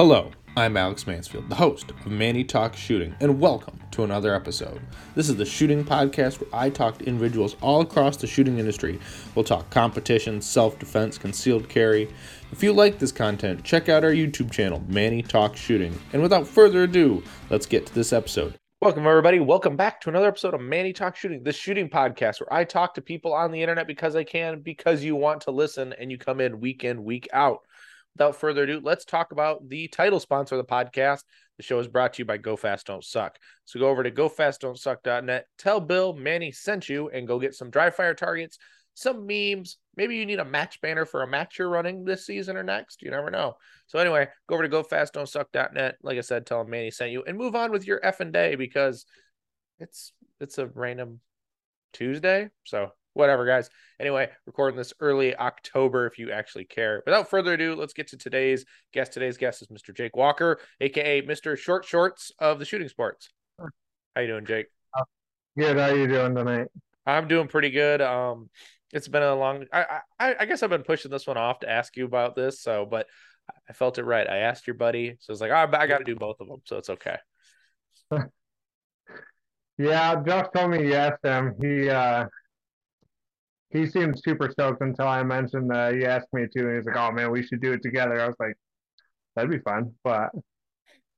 Hello, I'm Alex Mansfield, the host of Manny Talk Shooting, and welcome to another episode. This is the shooting podcast where I talk to individuals all across the shooting industry. We'll talk competition, self defense, concealed carry. If you like this content, check out our YouTube channel, Manny Talk Shooting. And without further ado, let's get to this episode. Welcome, everybody. Welcome back to another episode of Manny Talk Shooting, the shooting podcast where I talk to people on the internet because I can, because you want to listen, and you come in week in, week out. Without further ado, let's talk about the title sponsor of the podcast. The show is brought to you by Go Fast Don't Suck. So go over to gofastdon'tsuck.net, tell Bill Manny sent you, and go get some dry fire targets, some memes. Maybe you need a match banner for a match you're running this season or next. You never know. So anyway, go over to gofastdon'tsuck.net. Like I said, tell him Manny sent you, and move on with your effing day because it's it's a random Tuesday. So whatever, guys. Anyway, recording this early October if you actually care. Without further ado, let's get to today's guest. Today's guest is Mr. Jake Walker, aka Mr. Short Shorts of the shooting sports. How you doing, Jake? Good. How you doing tonight? I'm doing pretty good. Um, it's been a long. I, I I guess I've been pushing this one off to ask you about this. So, but I felt it right. I asked your buddy, so it's like, oh, I got to do both of them, so it's okay. yeah, Josh told me yes, him. He uh he seemed super stoked until I mentioned that he asked me to, and he's like, "Oh man, we should do it together." I was like, "That'd be fun," but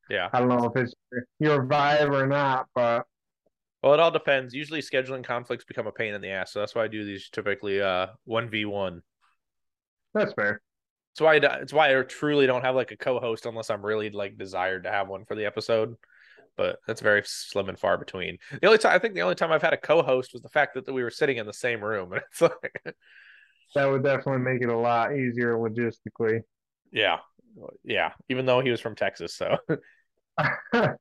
yeah, I don't know if it's your vibe or not. But well, it all depends. Usually, scheduling conflicts become a pain in the ass, so that's why I do these typically uh one v one. That's fair. It's why I, it's why I truly don't have like a co-host unless I'm really like desired to have one for the episode but that's very slim and far between. The only time I think the only time I've had a co-host was the fact that we were sitting in the same room, and it's like that would definitely make it a lot easier logistically. Yeah, yeah. Even though he was from Texas, so. but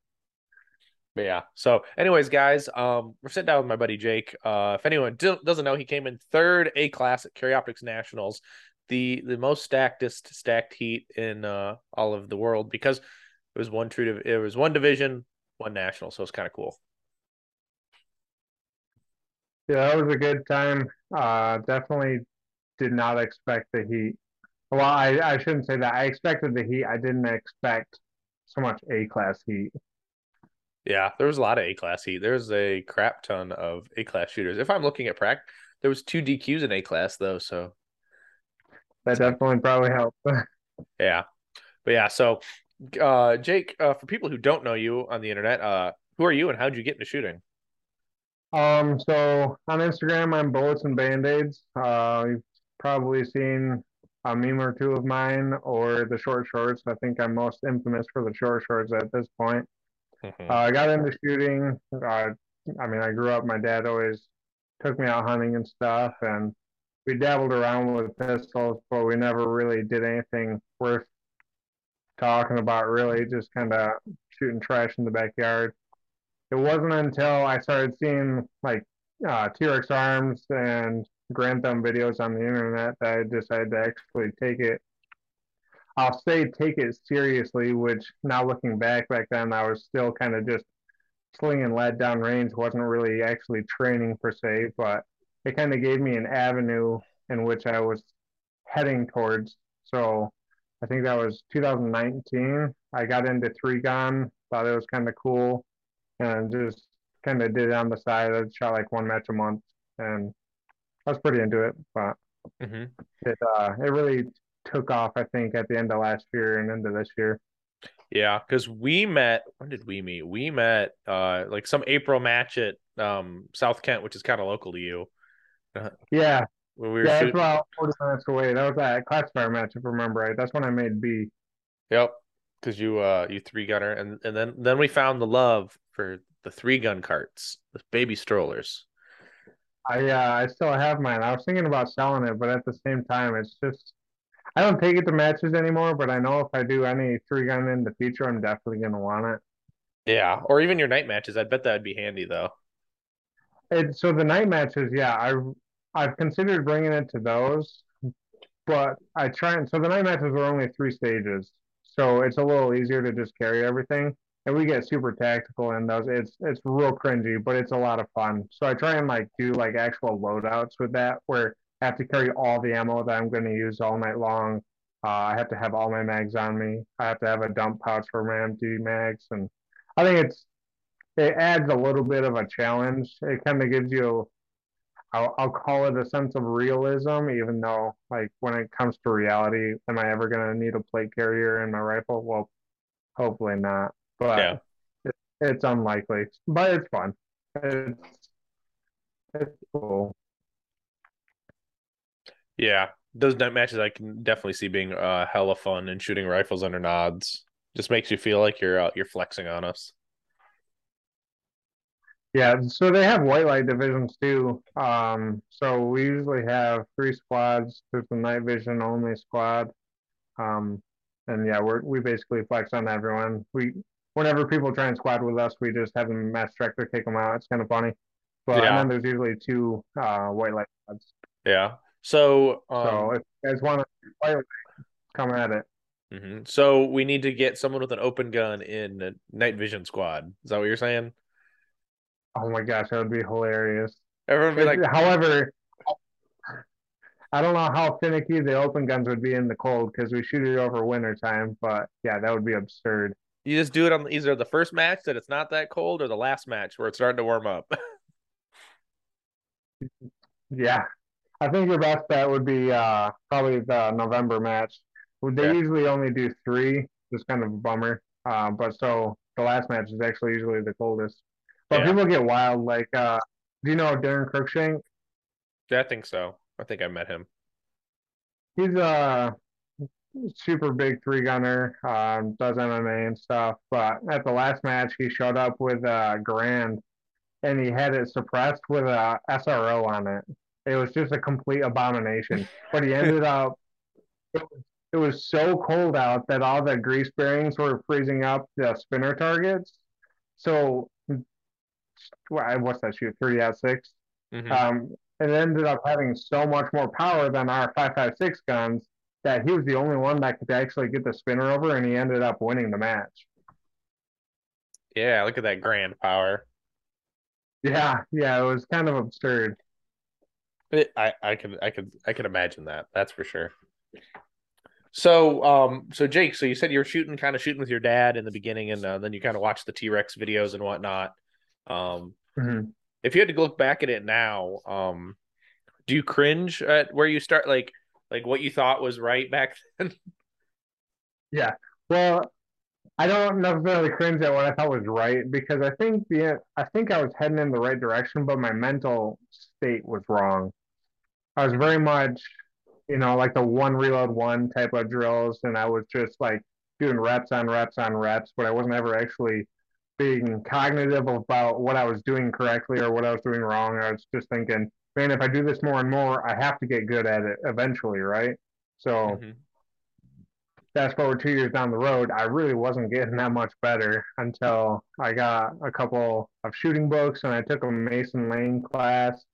yeah. So, anyways, guys, um, we're sitting down with my buddy Jake. Uh, if anyone doesn't know, he came in third A class at Carry Optics Nationals, the the most stackedest stacked heat in uh all of the world because it was one true. It was one division, one national, so it's kind of cool. Yeah, that was a good time. Uh, definitely did not expect the heat. Well, I, I shouldn't say that. I expected the heat. I didn't expect so much A class heat. Yeah, there was a lot of A class heat. There's a crap ton of A class shooters. If I'm looking at prac, there was two DQs in A class though, so that definitely probably helped. yeah, but yeah, so uh, Jake, uh, for people who don't know you on the internet, uh, who are you and how did you get into shooting? Um, so on Instagram, I'm bullets and band-aids. Uh, you've probably seen a meme or two of mine or the short shorts. I think I'm most infamous for the short shorts at this point. Mm-hmm. Uh, I got into shooting. Uh, I mean, I grew up, my dad always took me out hunting and stuff, and we dabbled around with pistols, but we never really did anything worth talking about really just kind of shooting trash in the backyard. It wasn't until I started seeing like uh, T-Rex arms and Garand Thumb videos on the internet that I decided to actually take it. I'll say take it seriously, which now looking back, back then I was still kind of just slinging lead down range, wasn't really actually training per se, but it kind of gave me an avenue in which I was heading towards. So I think that was 2019. I got into three gun, thought it was kind of cool, and just kind of did it on the side. I shot like one match a month, and I was pretty into it. But mm-hmm. it uh, it really took off. I think at the end of last year and into this year. Yeah, because we met. When did we meet? We met uh like some April match at um South Kent, which is kind of local to you. yeah, when we were yeah, shooting. that's about 40 minutes away. That was that classifier match, if I remember right. That's when I made B. Yep. Because you uh you three gunner and and then then we found the love for the three gun carts, the baby strollers. I uh I still have mine. I was thinking about selling it, but at the same time it's just I don't take it to matches anymore, but I know if I do any three gun in the future I'm definitely gonna want it. Yeah, or even your night matches. I bet that'd be handy though. It, so the night matches, yeah, I I've considered bringing it to those, but I try and so the night matches were only three stages, so it's a little easier to just carry everything. And we get super tactical in those. It's it's real cringy, but it's a lot of fun. So I try and like do like actual loadouts with that, where I have to carry all the ammo that I'm going to use all night long, Uh, I have to have all my mags on me. I have to have a dump pouch for my empty mags, and I think it's it adds a little bit of a challenge. It kind of gives you, I'll, I'll call it a sense of realism, even though like when it comes to reality, am I ever gonna need a plate carrier in my rifle? Well, hopefully not, but Yeah. it, it's unlikely. But it's fun. It's it's cool. Yeah, those night matches I can definitely see being uh hella fun and shooting rifles under nods. Just makes you feel like you're uh, you're flexing on us. Yeah, so they have white light divisions too. Um, so we usually have three squads. There's a night vision only squad. Um, and yeah, we're we basically flex on everyone. We whenever people try and squad with us, we just have them match director kick them out. It's kind of funny. But Yeah. and then there's usually two uh white light squads. Yeah. So um So if you guys want to white light, come at it. mhm. so we need to get someone with an open gun in night vision squad. Is that what you're saying? Oh my gosh, that would be hilarious. Everyone be like, However, I don't know how finicky the open guns would be in the cold because we shoot it over winter time. But yeah, that would be absurd. you just do it on either the first match that it's not that cold or the last match where it's starting to warm up. Yeah, I think your best bet would be uh, probably the November match. Well, They Yeah. usually only do three. It's kind of a bummer. Uh, but so the last match is actually usually the coldest. But Yeah. people get wild. Like, uh, do you know Darren Crookshank? yeah, I think so. I think I met him. He's a super big three gunner, um, does MMA and stuff. But at the last match, he showed up with a Garand, and he had it suppressed with a SRO on it. It was just a complete abomination. But he ended up. It was, it was so cold out that all the grease bearings were freezing up the spinner targets. So, wha- what's that shoot? Three out six. Mhm. Um, it ended up having so much more power than our 5.56 guns that he was the only one that could actually get the spinner over, and he ended up winning the match. Yeah, look at that Garand power. Yeah, yeah, it was kind of absurd. It, I I can I could I can imagine that. That's for sure. So um so Jake, so you said you were shooting kind of shooting with your dad in the beginning, and uh, then you kind of watched the T Rex videos and whatnot. Um, Mhm. if you had to look back at it now, um, do you cringe at where you start like like what you thought was right back then? Yeah. Well, I don't necessarily cringe at what I thought was right because I think the I think I was heading in the right direction, but my mental state was wrong. I was very much, you know, like the one reload one type of drills, and I was just like doing reps on reps on reps, but I wasn't ever actually being cognitive about what I was doing correctly or what I was doing wrong. I was just thinking, man, if I do this more and more, I have to get good at it eventually, right? So Mhm. fast forward two years down the road, I really wasn't getting that much better until I got a couple of shooting books and I took a Mason Lane class.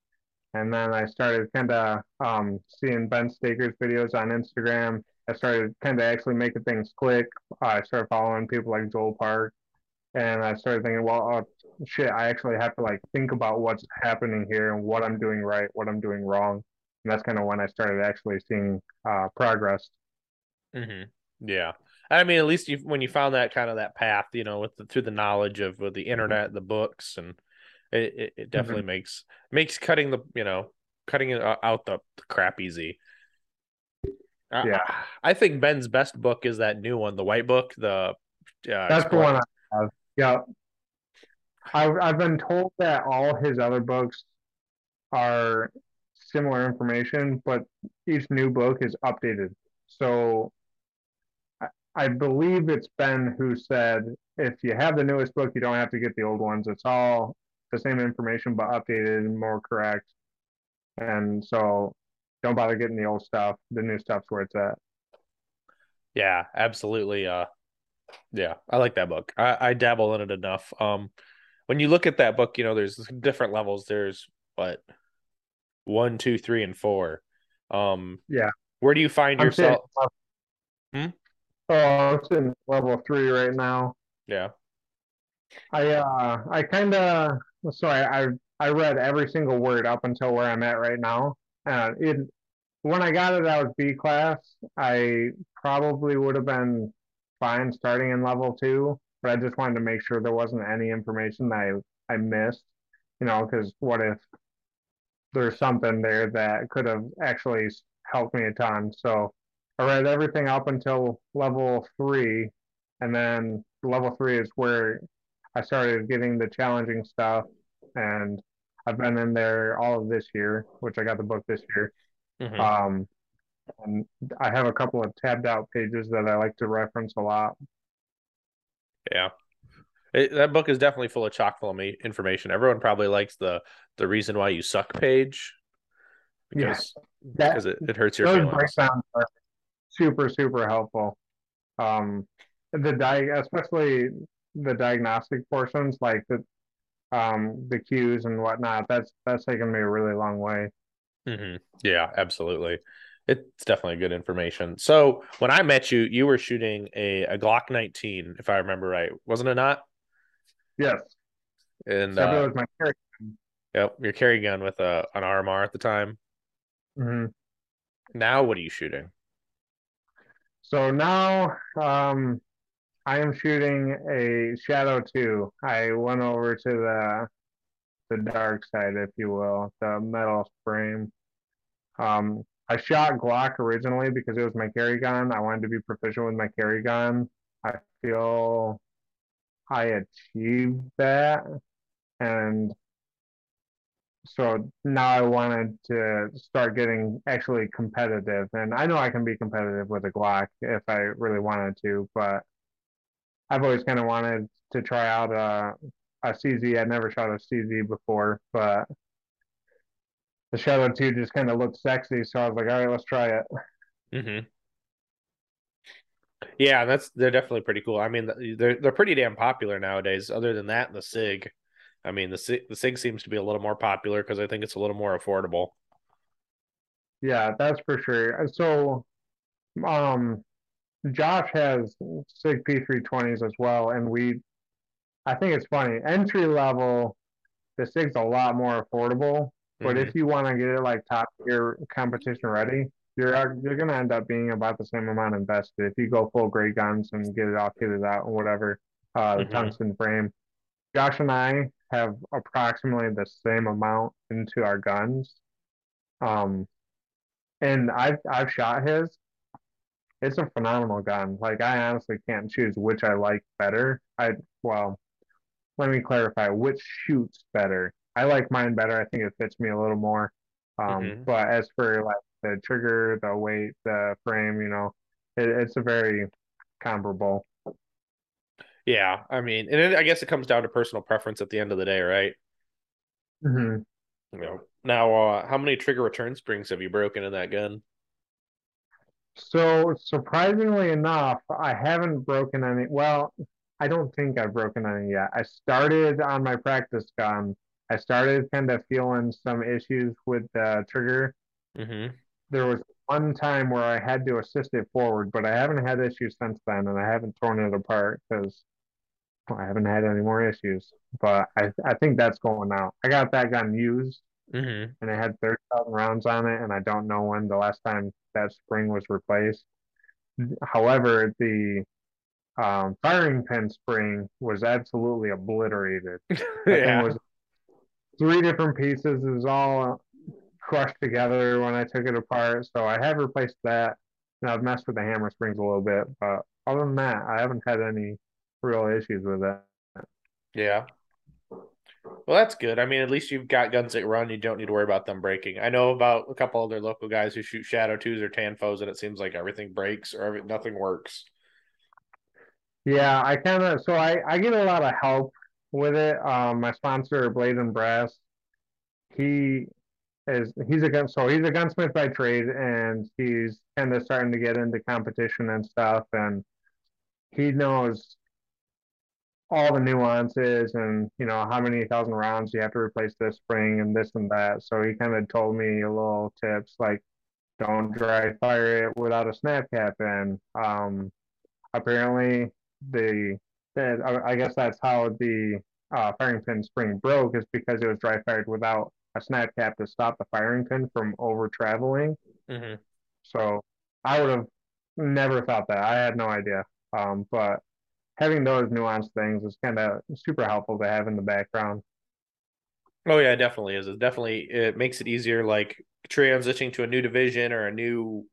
And then I started kind of um, seeing Ben Stoeger's videos on Instagram. I started kind of actually making things click. I started following people like Joel Park. And I started thinking, well, oh, shit, I actually have to like think about what's happening here and what I'm doing right, what I'm doing wrong. And that's kind of when I started actually seeing uh, progress. hmm Yeah. I mean, at least you when you found that kind of that path, you know, with the, through the knowledge of uh, the internet, the books, and it, it, it definitely makes makes cutting the you know cutting it out the, the crap easy. Yeah. I, I think Ben's best book is that new one, the white book. The uh, That's the one I have. Yeah. I've I've been told that all his other books are similar information, but each new book is updated. So I, I believe it's Ben who said if you have the newest book, you don't have to get the old ones. It's all the same information but updated and more correct. And so don't bother getting the old stuff. The new stuff's where it's at. Yeah, absolutely. Uh, yeah, I like that book. I, I dabble in it enough. Um, when you look at that book, you know, there's different levels. There's what one, two, three, and four. Um, Yeah. Where do you find I'm sitting, yourself? Hmm? oh, I'm sitting level three right now. Yeah. I uh I kind of sorry. I, I I read every single word up until where I'm at right now. Uh, it when I got it, I was B class. I probably would have been fine starting in level two, but I just wanted to make sure there wasn't any information that I, I missed, you know, because what if there's something there that could have actually helped me a ton. So I read everything up until level three, and then level three is where I started getting the challenging stuff, and I've been in there all of this year, which I got the book this year. Mm-hmm. Um, and I have a couple of tabbed out pages that I like to reference a lot. Yeah. It, that book is definitely full of chock full of information. Everyone probably likes the the reason why you suck page because yeah, because it, it hurts your feelings. breakdowns are super super helpful. Um, the di especially the diagnostic portions like the um the cues and whatnot. That's that's taken me a really long way. Mm-hmm. Yeah, absolutely. It's definitely good information. So when I met you, you were shooting a, a Glock 19, if I remember right, wasn't it not? Yes. And uh, was my carry gun. Yep, your carry gun with a an RMR at the time. Mm-hmm. Now, what are you shooting? So now, um, I am shooting a Shadow 2. I went over to the the dark side, if you will, the metal frame. Um, I shot Glock originally because it was my carry gun. I wanted to be proficient with my carry gun. I feel I achieved that. And so now I wanted to start getting actually competitive. And I know I can be competitive with a Glock if I really wanted to, but I've always kind of wanted to try out a, a CZ. I'd never shot a CZ before, but the Shadow 2 just kind of looked sexy. So I was like, all right, let's try it. Mm-hmm. Yeah, that's they're definitely pretty cool. I mean, they're they're pretty damn popular nowadays. Other than that, the Sig, I mean, the Sig, the Sig seems to be a little more popular because I think it's a little more affordable. Yeah, that's for sure. So, um, Josh has Sig P320s as well, and we, I think it's funny. Entry level, the Sig's a lot more affordable but mm-hmm. if you want to get it like top tier competition ready, you're you're gonna end up being about the same amount invested if you go full grade guns and get it all kitted out and whatever. Uh, the mm-hmm. tungsten frame. Josh and I have approximately the same amount into our guns. Um, and I've I've shot his. It's a phenomenal gun. Like I honestly can't choose which I like better. I well, let me clarify which shoots better. I like mine better. I think it fits me a little more. Um, mm-hmm. But as for like the trigger, the weight, the frame, you know, it, it's a very comparable. Yeah, I mean, and it, I guess it comes down to personal preference at the end of the day, right? Mm-hmm. You know, now, uh, how many trigger return springs have you broken in that gun? So surprisingly enough, I haven't broken any. Well, I don't think I've broken any yet. I started on my practice gun I started kind of feeling some issues with the trigger. Mm-hmm. There was one time where I had to assist it forward, but I haven't had issues since then, and I haven't torn it apart because I haven't had any more issues. But I I think that's going out. I got that gun used, mm-hmm. and it had thirty thousand rounds on it, and I don't know when the last time that spring was replaced. However, the um, firing pin spring was absolutely obliterated. yeah. was three different pieces is all crushed together when I took it apart. So I have replaced that. And I've messed with the hammer springs a little bit, but other than that, I haven't had any real issues with it. Yeah. Well, that's good. I mean, at least you've got guns that run. You don't need to worry about them breaking. I know about a couple other local guys who shoot Shadow twos or Tanfos, and it seems like everything breaks or every, nothing works. Yeah, I kind of so I I get a lot of help with it. Um, my sponsor, Blade and Brass, he is he's a gun so he's a gunsmith by trade, and he's kind of starting to get into competition and stuff, and he knows all the nuances and you know how many thousand rounds you have to replace this spring and this and that. So he kind of told me a little tips like don't dry fire it without a snap cap and Um, apparently the I guess that's how the uh, firing pin spring broke is because it was dry fired without a snap cap to stop the firing pin from over traveling. Mm-hmm. So I would have never thought that. I had no idea. Um, but having those nuanced things is kind of super helpful to have in the background. Oh yeah, it definitely is. It definitely it makes it easier. Like transitioning to a new division or a new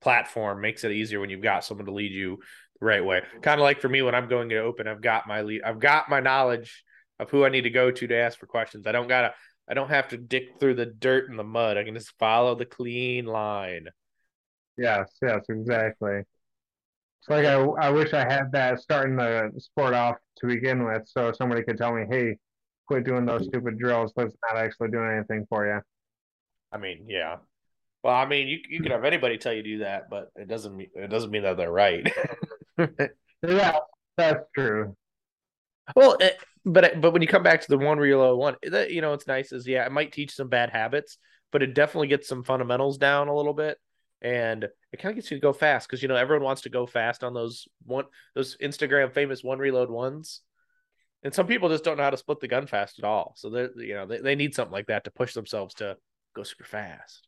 platform makes it easier when you've got someone to lead you right way. Kind of like for me when I'm going to open, I've got my lead, I've got my knowledge of who I need to go to to ask for questions. I don't gotta, I don't have to dig through the dirt and the mud. I can just follow the clean line. Yes, yes, exactly. It's like I, I wish I had that starting the sport off to begin with, so somebody could tell me, "Hey, quit doing those stupid drills. That's not actually doing anything for you." I mean, yeah. Well, I mean, you you can have anybody tell you do that, but it doesn't mean it doesn't mean that they're right. yeah, that's true. Well, it, but eh, but when you come back to the one reload one, that you know, it's nice is yeah, it might teach some bad habits, but it definitely gets some fundamentals down a little bit, and it kind of gets you to go fast because you know everyone wants to go fast on those one those Instagram famous one reload ones, and some people just don't know how to split the gun fast at all. So they you know they, they need something like that to push themselves to go super fast.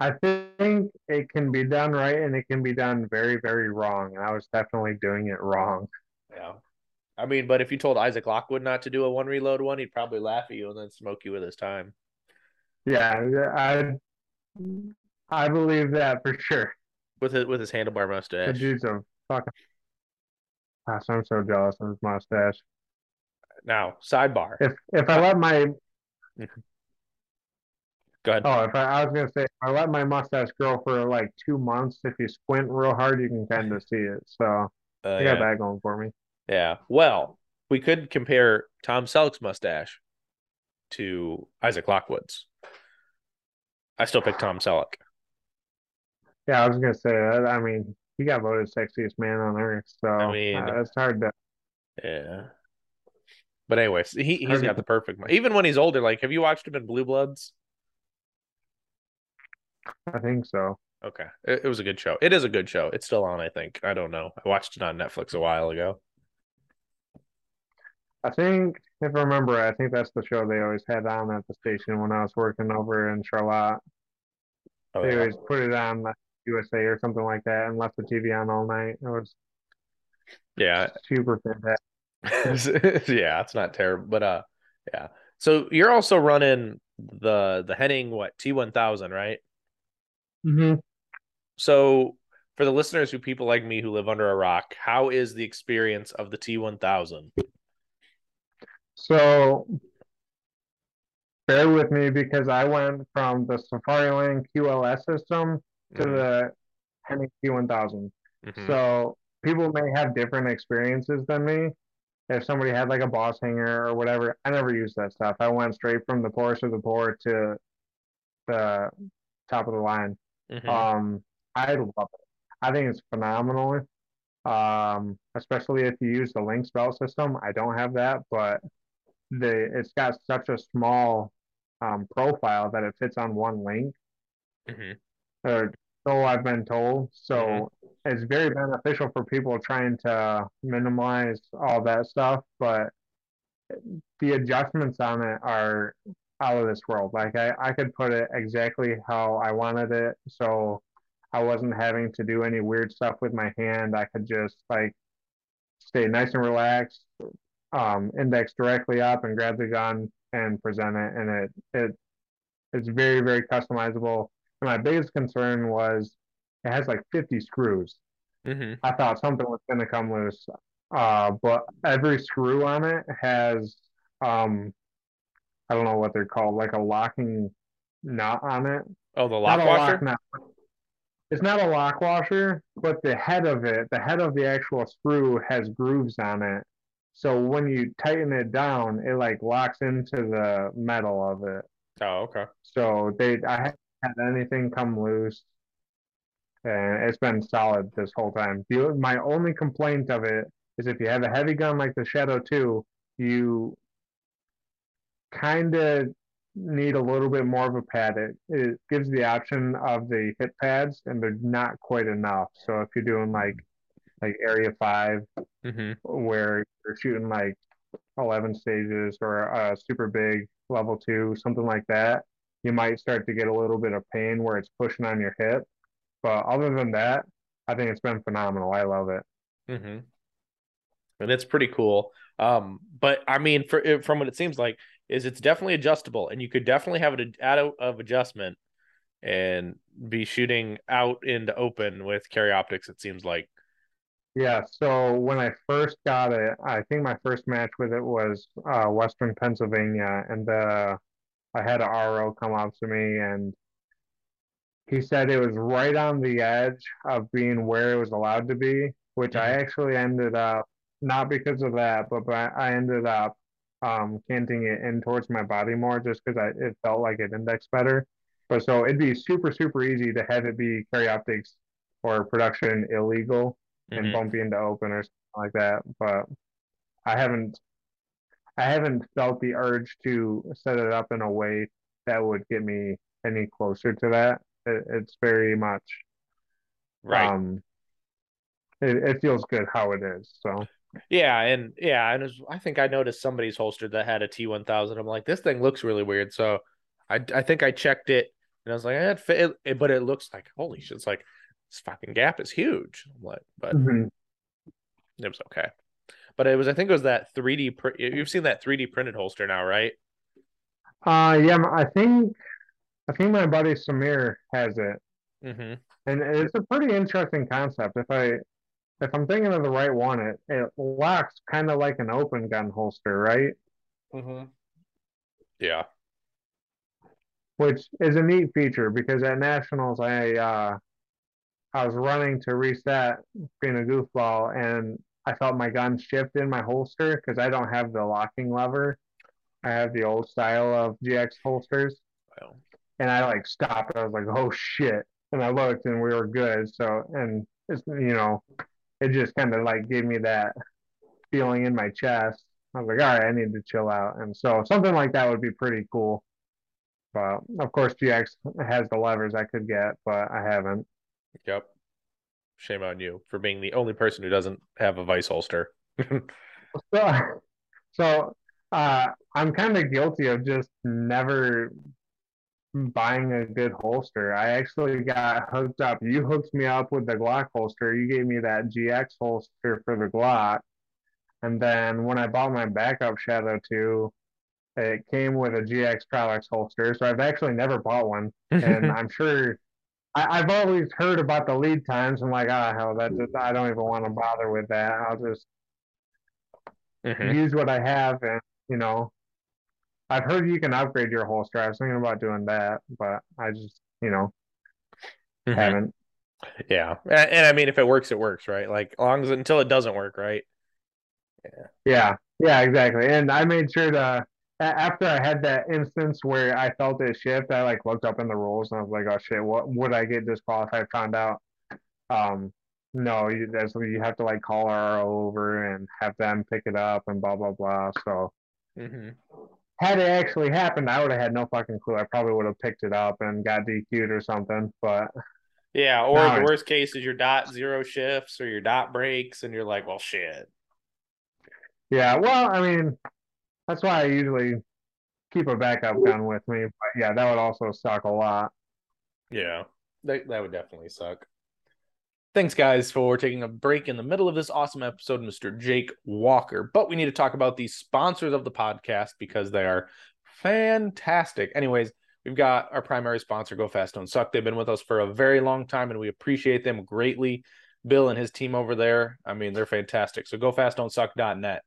I think it can be done right and it can be done very, very wrong. And I was definitely doing it wrong. Yeah. I mean, but if you told Isaac Lockwood not to do a one reload one, he'd probably laugh at you and then smoke you with his time. Yeah, I I believe that for sure. With his with his handlebar mustache. The dude's a fucking Gosh, I'm so jealous of his mustache. Now, sidebar. If if I let my Go ahead. Oh, if I, I was gonna say, if I let my mustache grow for like two months, if you squint real hard, you can kind of see it. So uh, I got that going for me. Yeah. Well, we could compare Tom Selleck's mustache to Isaac Lockwood's. I still pick Tom Selleck. Yeah, I was gonna say that. I mean, he got voted sexiest man on earth, so I mean, uh, it's hard to. Yeah. But anyways, he he's got the perfect. Even when he's older, like, have you watched him in Blue Bloods? I think so. Okay. It, it, was a good show. It is a good show. It's still on, I think. I don't know. I watched it on Netflix a while ago. I think, if I remember, I think that's the show they always had on at the station when I was working over in Charlotte. Oh, they yeah. always put it on USA or something like that and left the TV on all night. It was yeah, super fantastic. yeah, it's not terrible, but uh, yeah. So you're also running the the Henning what T one thousand, right? Mm-hmm. So, for the listeners who people like me who live under a rock, how is the experience of the T1000? So, bear with me because I went from the Safariland QLS system to mm-hmm. the Henning T1000. Mm-hmm. So, people may have different experiences than me. If somebody had like a boss hanger or whatever, I never used that stuff. I went straight from the poorest of the poor to the top of the line. Mm-hmm. Um, I love it. I think it's phenomenal. Um, especially if you use the Lynx belt system. I don't have that, but the it's got such a small um, profile that it fits on one link. Mm-hmm. Or so I've been told. So mm-hmm. it's very beneficial for people trying to minimize all that stuff, but the adjustments on it are out of this world. Like I, I could put it exactly how I wanted it. So I wasn't having to do any weird stuff with my hand. I could just like stay nice and relaxed, um, index directly up and grab the gun and present it. And it, it, it's very, very customizable. And my biggest concern was it has like 50 screws. Mm-hmm. I thought something was going to come loose. Uh, but every screw on it has um, I don't know what they're called, like a locking knot on it. Oh, the lock washer. Lock it's not a lock washer, but the head of it, the head of the actual screw has grooves on it. So when you tighten it down, it like locks into the metal of it. Oh, okay. So they, I haven't had anything come loose, and it's been solid this whole time. The, my only complaint of it is if you have a heavy gun like the Shadow Two, you kind of need a little bit more of a pad. It, it gives the option of the hip pads, and they're not quite enough. So if you're doing like like area 5 mm-hmm. where you're shooting like 11 stages or a super big level two, something like that, you might start to get a little bit of pain where it's pushing on your hip. But other than that, I think it's been phenomenal. I love it. Mm-hmm. And it's pretty cool. Um, but I mean, for from what it seems like, is it's definitely adjustable, and you could definitely have it out of adjustment and be shooting out into open with carry optics. It seems like. Yeah. So when I first got it, I think my first match with it was uh, Western Pennsylvania, and uh, I had a RO come up to me and he said it was right on the edge of being where it was allowed to be, which mm-hmm. I actually ended up not because of that, but, but I ended up um, canting it in towards my body more just because it felt like it indexed better. But so it'd be super super easy to have it be carry optics or production illegal mm-hmm. and bump into open or something like that. But I haven't I haven't felt the urge to set it up in a way that would get me any closer to that. It, it's very much right. Um, it, it feels good how it is. So yeah, and yeah, and was, I think I noticed somebody's holster that had a T one thousand. I'm like, this thing looks really weird. So I I think I checked it and I was like, it fit, it, but it looks like holy shit. It's like this fucking gap is huge. I'm like, but mm-hmm. it was okay. But it was, I think it was that 3D. Pr- you've seen that 3D printed holster now, right? Uh, yeah, I think, I think my buddy Samir has it, mm-hmm. and it's a pretty interesting concept. If I, if I'm thinking of the right one, it it locks kind of like an open gun holster, right? Mm-hmm. Yeah. Which is a neat feature because at nationals, I uh, I was running to reset, being a goofball, and I felt my gun shift in my holster because I don't have the locking lever. I have the old style of GX holsters. Wow. And I like stopped. I was like, oh shit. And I looked and we were good. So, and it's, you know, it just kind of like gave me that feeling in my chest. I was like, all right, I need to chill out. And so something like that would be pretty cool. But of course, GX has the levers I could get, but I haven't. Yep. Shame on you for being the only person who doesn't have a vice holster. so, so uh, I'm kind of guilty of just never buying a good holster. I actually got hooked up. You hooked me up with the Glock holster. You gave me that GX holster for the Glock. And then when I bought my backup Shadow 2, it came with a GX Trillex holster. So I've actually never bought one. And I'm sure I, have always heard about the lead times. I'm like, ah, oh, hell, that just, I don't even want to bother with that. I'll just mm-hmm. use what I have, and you know, I've heard you can upgrade your holster. I was thinking about doing that, but I just, you know, mm-hmm. haven't. Yeah, and, and, I mean, if it works, it works, right? Like, long as until it doesn't work, right? Yeah. Yeah. Yeah. Exactly. And I made sure to after I had that instance where I felt it shift, I like looked up in the rules and I was like, oh shit, what would I get disqualified? Found out, um, no, you, that's you have to like call our over and have them pick it up and blah blah blah. So, mm-hmm. Had it actually happened, I would have had no fucking clue. I probably would have picked it up and got DQ'd or something. But yeah, or the worst case is your dot zero shifts or your dot breaks, and you're like, well, shit. Yeah, well, I mean, that's why I usually keep a backup gun with me. But yeah, that would also suck a lot. Yeah, that, that would definitely suck. Thanks, guys, for taking a break in the middle of this awesome episode, Mr. Jake Walker. But we need to talk about the sponsors of the podcast because they are fantastic. Anyways, we've got our primary sponsor, Go Fast Don't Suck. They've been with us for a very long time and we appreciate them greatly. Bill and his team over there, I mean, they're fantastic. So go fast don't suck.net.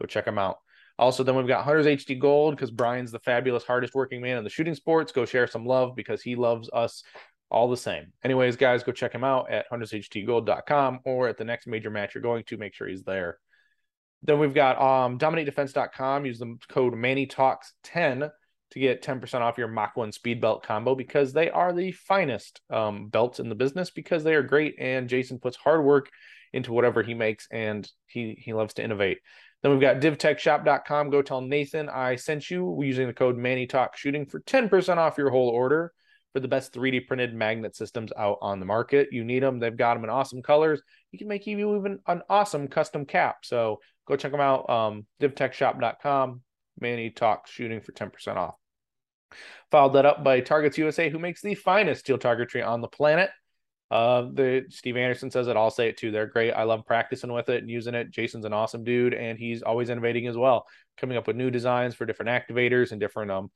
Go check them out. Also, then we've got Hunters HD Gold because Brian's the fabulous, hardest working man in the shooting sports. Go share some love because he loves us all the same. Anyways, guys, go check him out at huntershdgold.com or at the next major match you're going to. Make sure he's there. Then we've got um, dominatedefense.com. Use the code MannyTalks10 to get 10% off your Mach 1 speed belt combo because they are the finest um, belts in the business because they are great. And Jason puts hard work into whatever he makes and he, he loves to innovate. Then we've got divtechshop.com. Go tell Nathan I sent you using the code MannyTalk Shooting for 10% off your whole order for the best 3D printed magnet systems out on the market. You need them. They've got them in awesome colors. You can make you even an awesome custom cap. So go check them out. Um, divtechshop.com. Manny Talks Shooting for 10% off. Followed that up by Targets USA, who makes the finest steel targetry on the planet. Uh, the Steve Anderson says it. I'll say it too. They're great. I love practicing with it and using it. Jason's an awesome dude, and he's always innovating as well, coming up with new designs for different activators and different um,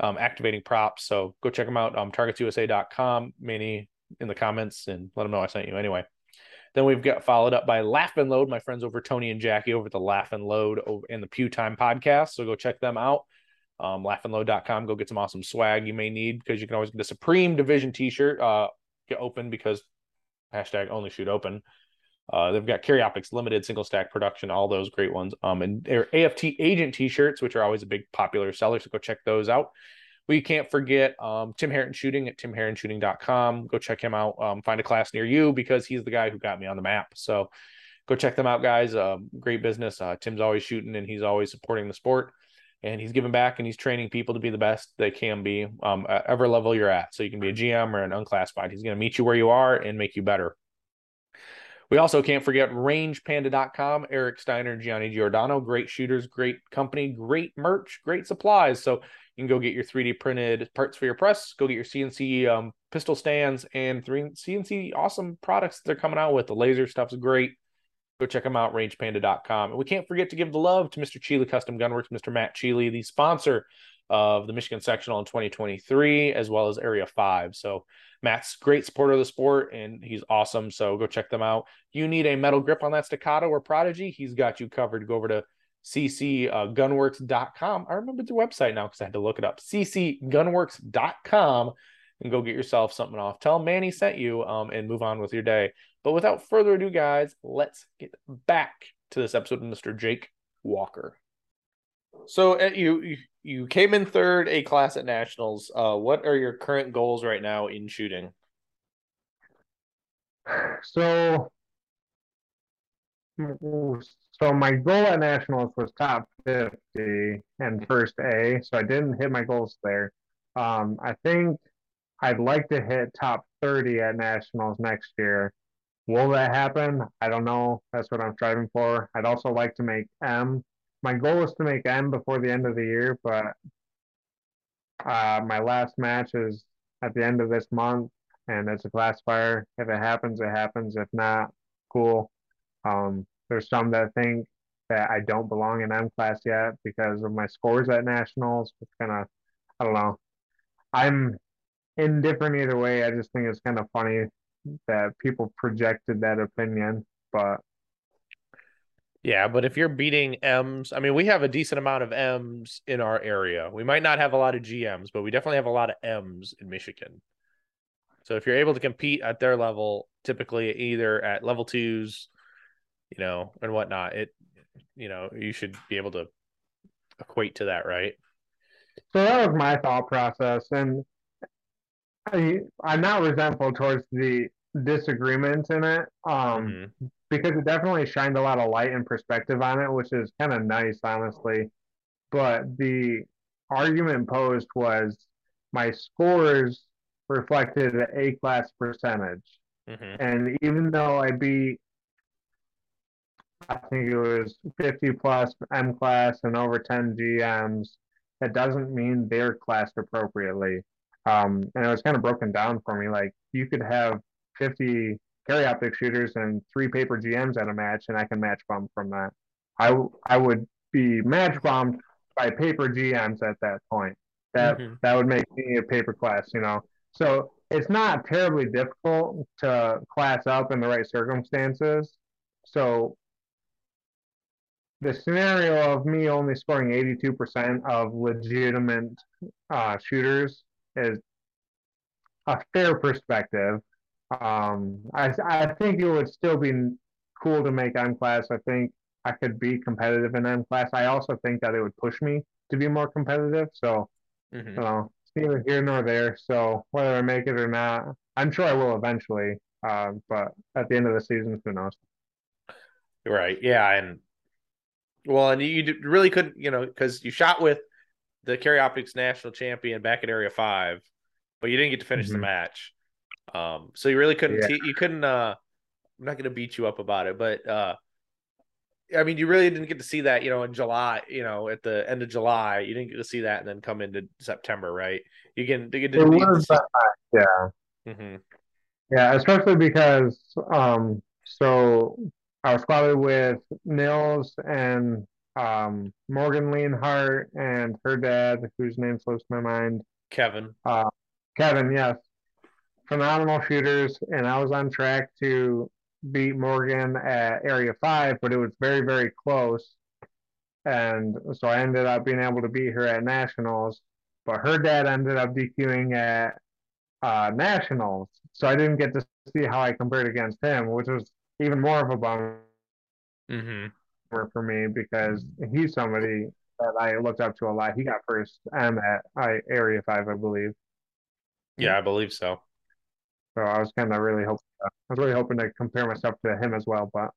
um activating props. So go check them out. Um, targetsusa.com. Manny in the comments and let them know I sent you anyway. Then we've got followed up by Laugh and Load, my friends over Tony and Jackie over at the Laugh and Load in the Pew Time podcast. So go check them out. Um. Go get some awesome swag you may need because you can always get a Supreme Division t-shirt. Uh, get open because hashtag only shoot open. Uh, they've got Carry Optics Limited, single stack production, all those great ones. Um, and their AFT agent t-shirts, which are always a big popular seller. So go check those out. We can't forget um, Tim Harrington Shooting at timharringtonshooting.com. Go check him out. Um, find a class near you because he's the guy who got me on the map. So go check them out, guys. Uh, great business. Uh, Tim's always shooting and he's always supporting the sport. And he's giving back and he's training people to be the best they can be, um, at every level you're at. So you can be a GM or an unclassified. He's going to meet you where you are and make you better. We also can't forget rangepanda.com, Eric Steiner Gianni Giordano. Great shooters, great company, great merch, great supplies. So you can go get your 3D printed parts for your press, go get your CNC um, pistol stands and three CNC awesome products they're coming out with. The laser stuff's great. Go check them out, rangepanda.com. And we can't forget to give the love to Mr. Chile Custom Gunworks, Mr. Matt Chile, the sponsor of the Michigan Sectional in 2023, as well as Area 5. So Matt's great supporter of the sport and he's awesome. So go check them out. You need a metal grip on that staccato or prodigy, he's got you covered. Go over to ccgunworks.com. I remember the website now because I had to look it up. ccgunworks.com and go get yourself something off. Tell Manny sent you um, and move on with your day. But without further ado, guys, let's get back to this episode of Mr. Jake Walker. So uh, you, you came in third A class at nationals. Uh, what are your current goals right now in shooting? So so my goal at nationals was top 50 and first A. So I didn't hit my goals there. Um, I think I'd like to hit top 30 at nationals next year. Will that happen? I don't know. That's what I'm striving for. I'd also like to make M. My goal is to make M before the end of the year, but uh, my last match is at the end of this month, and it's a classifier. If it happens, it happens. If not, cool. Um, there's some that think that I don't belong in M class yet because of my scores at nationals. It's kind of, I don't know. I'm indifferent either way. I just think it's kind of funny that people projected that opinion, but yeah, but if you're beating M's, I mean, we have a decent amount of M's in our area. We might not have a lot of GMs, but we definitely have a lot of M's in Michigan. So if you're able to compete at their level, typically either at level twos you know, and whatnot. It, you know, you should be able to equate to that, right? So that was my thought process, and I, I'm not resentful towards the disagreement in it, um, mm-hmm. because it definitely shined a lot of light and perspective on it, which is kind of nice, honestly. But the argument posed was my scores reflected an A class percentage. Mm-hmm. And even though I beat I think it was 50 plus M class and over 10 GMs. That doesn't mean they're classed appropriately. Um, and it was kind of broken down for me. Like you could have 50 carry optic shooters and three paper GMs at a match, and I can match bomb from that. I, I would be match bombed by paper GMs at that point. That mm-hmm. that would make me a paper class, you know. So it's not terribly difficult to class up in the right circumstances. So the scenario of me only scoring 82% of legitimate uh, shooters is a fair perspective. Um, I, I think it would still be cool to make M class. I think I could be competitive in M class. I also think that it would push me to be more competitive. So, mm-hmm. you know, it's neither here nor there. So whether I make it or not, I'm sure I will eventually. Uh, but at the end of the season, who knows? Right. Yeah. And well, and you really couldn't, you know, because you shot with the Carry Optics national champion back at Area Five, but you didn't get to finish mm-hmm. the match. Um, so you really couldn't, yeah. you couldn't. uh I'm not going to beat you up about it, but uh I mean, you really didn't get to see that, you know, in July, you know, at the end of July, you didn't get to see that and then come into September, right? You can, you can, was see... yeah. Mm-hmm. Yeah, especially because, um, so I was squatted with Nils and um, Morgan Leonhart and her dad, whose name slips my mind. Kevin. Uh, Kevin, yes. Phenomenal shooters, and I was on track to beat Morgan at Area 5, but it was very, very close. And so I ended up being able to beat her at Nationals, but her dad ended up DQing at uh, Nationals. So I didn't get to see how I compared against him, which was even more of a bummer mm-hmm. for me because he's somebody that I looked up to a lot. He got first M at I, Area 5, I believe. Yeah, I believe so. So I was kind of really hoping, I was really hoping to compare myself to him as well, but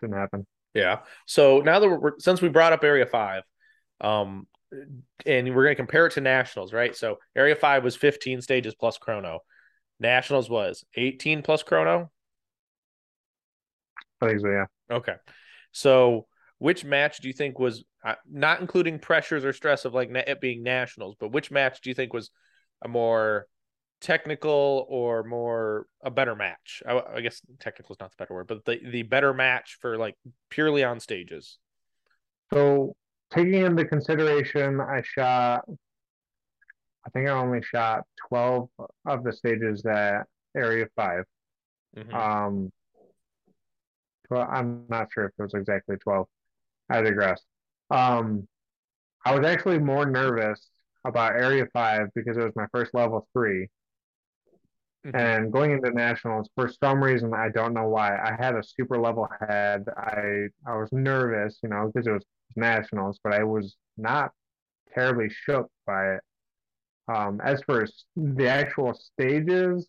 didn't happen. Yeah. So now that we're since we brought up Area Five, um, and we're going to compare it to Nationals, right? So Area Five was 15 stages plus chrono. Nationals was 18 plus chrono. I think so. Yeah. Okay. So which match do you think was uh, not including pressures or stress of like it being nationals, but which match do you think was a more technical or more a better match. I, I, guess technical is not the better word, but the the better match for like purely on stages. So taking into consideration, I shot. I think I only shot twelve of the stages at Area 5 mm-hmm. Um, well, I'm not sure if it was exactly twelve. I digress. Um, I was actually more nervous about Area 5 because it was my first level 3 Mm-hmm. And going into nationals, for some reason, I don't know why, I had a super level head. I I was nervous, you know, because it was nationals, but I was not terribly shook by it. Um, as for the actual stages,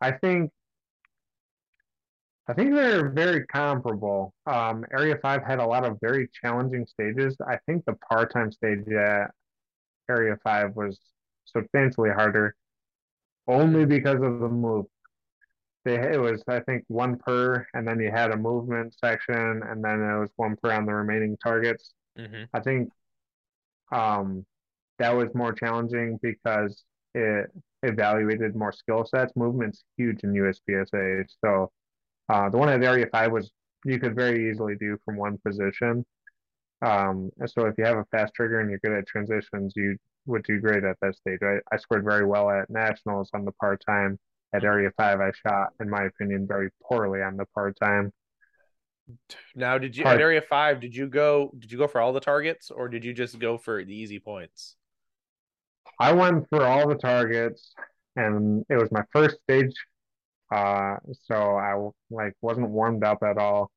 I think I think they're very comparable. Um, Area Five had a lot of very challenging stages. I think the par time stage at Area Five was substantially harder only because of the move. They it was I think one per, and then you had a movement section, and then it was one per on the remaining targets. Mm-hmm. I think um, that was more challenging because it evaluated more skill sets. Movement's huge in USPSA, so uh, the one at Area Five was you could very easily do from one position. Um, so if you have a fast trigger and you're good at transitions, you would do great at that stage. I, I scored very well at nationals on the par time. At area five, I shot, in my opinion, very poorly on the par time. Now, did you part, at area five? Did you go? Did you go for all the targets, or did you just go for the easy points? I went for all the targets, and it was my first stage, uh, so I like wasn't warmed up at all,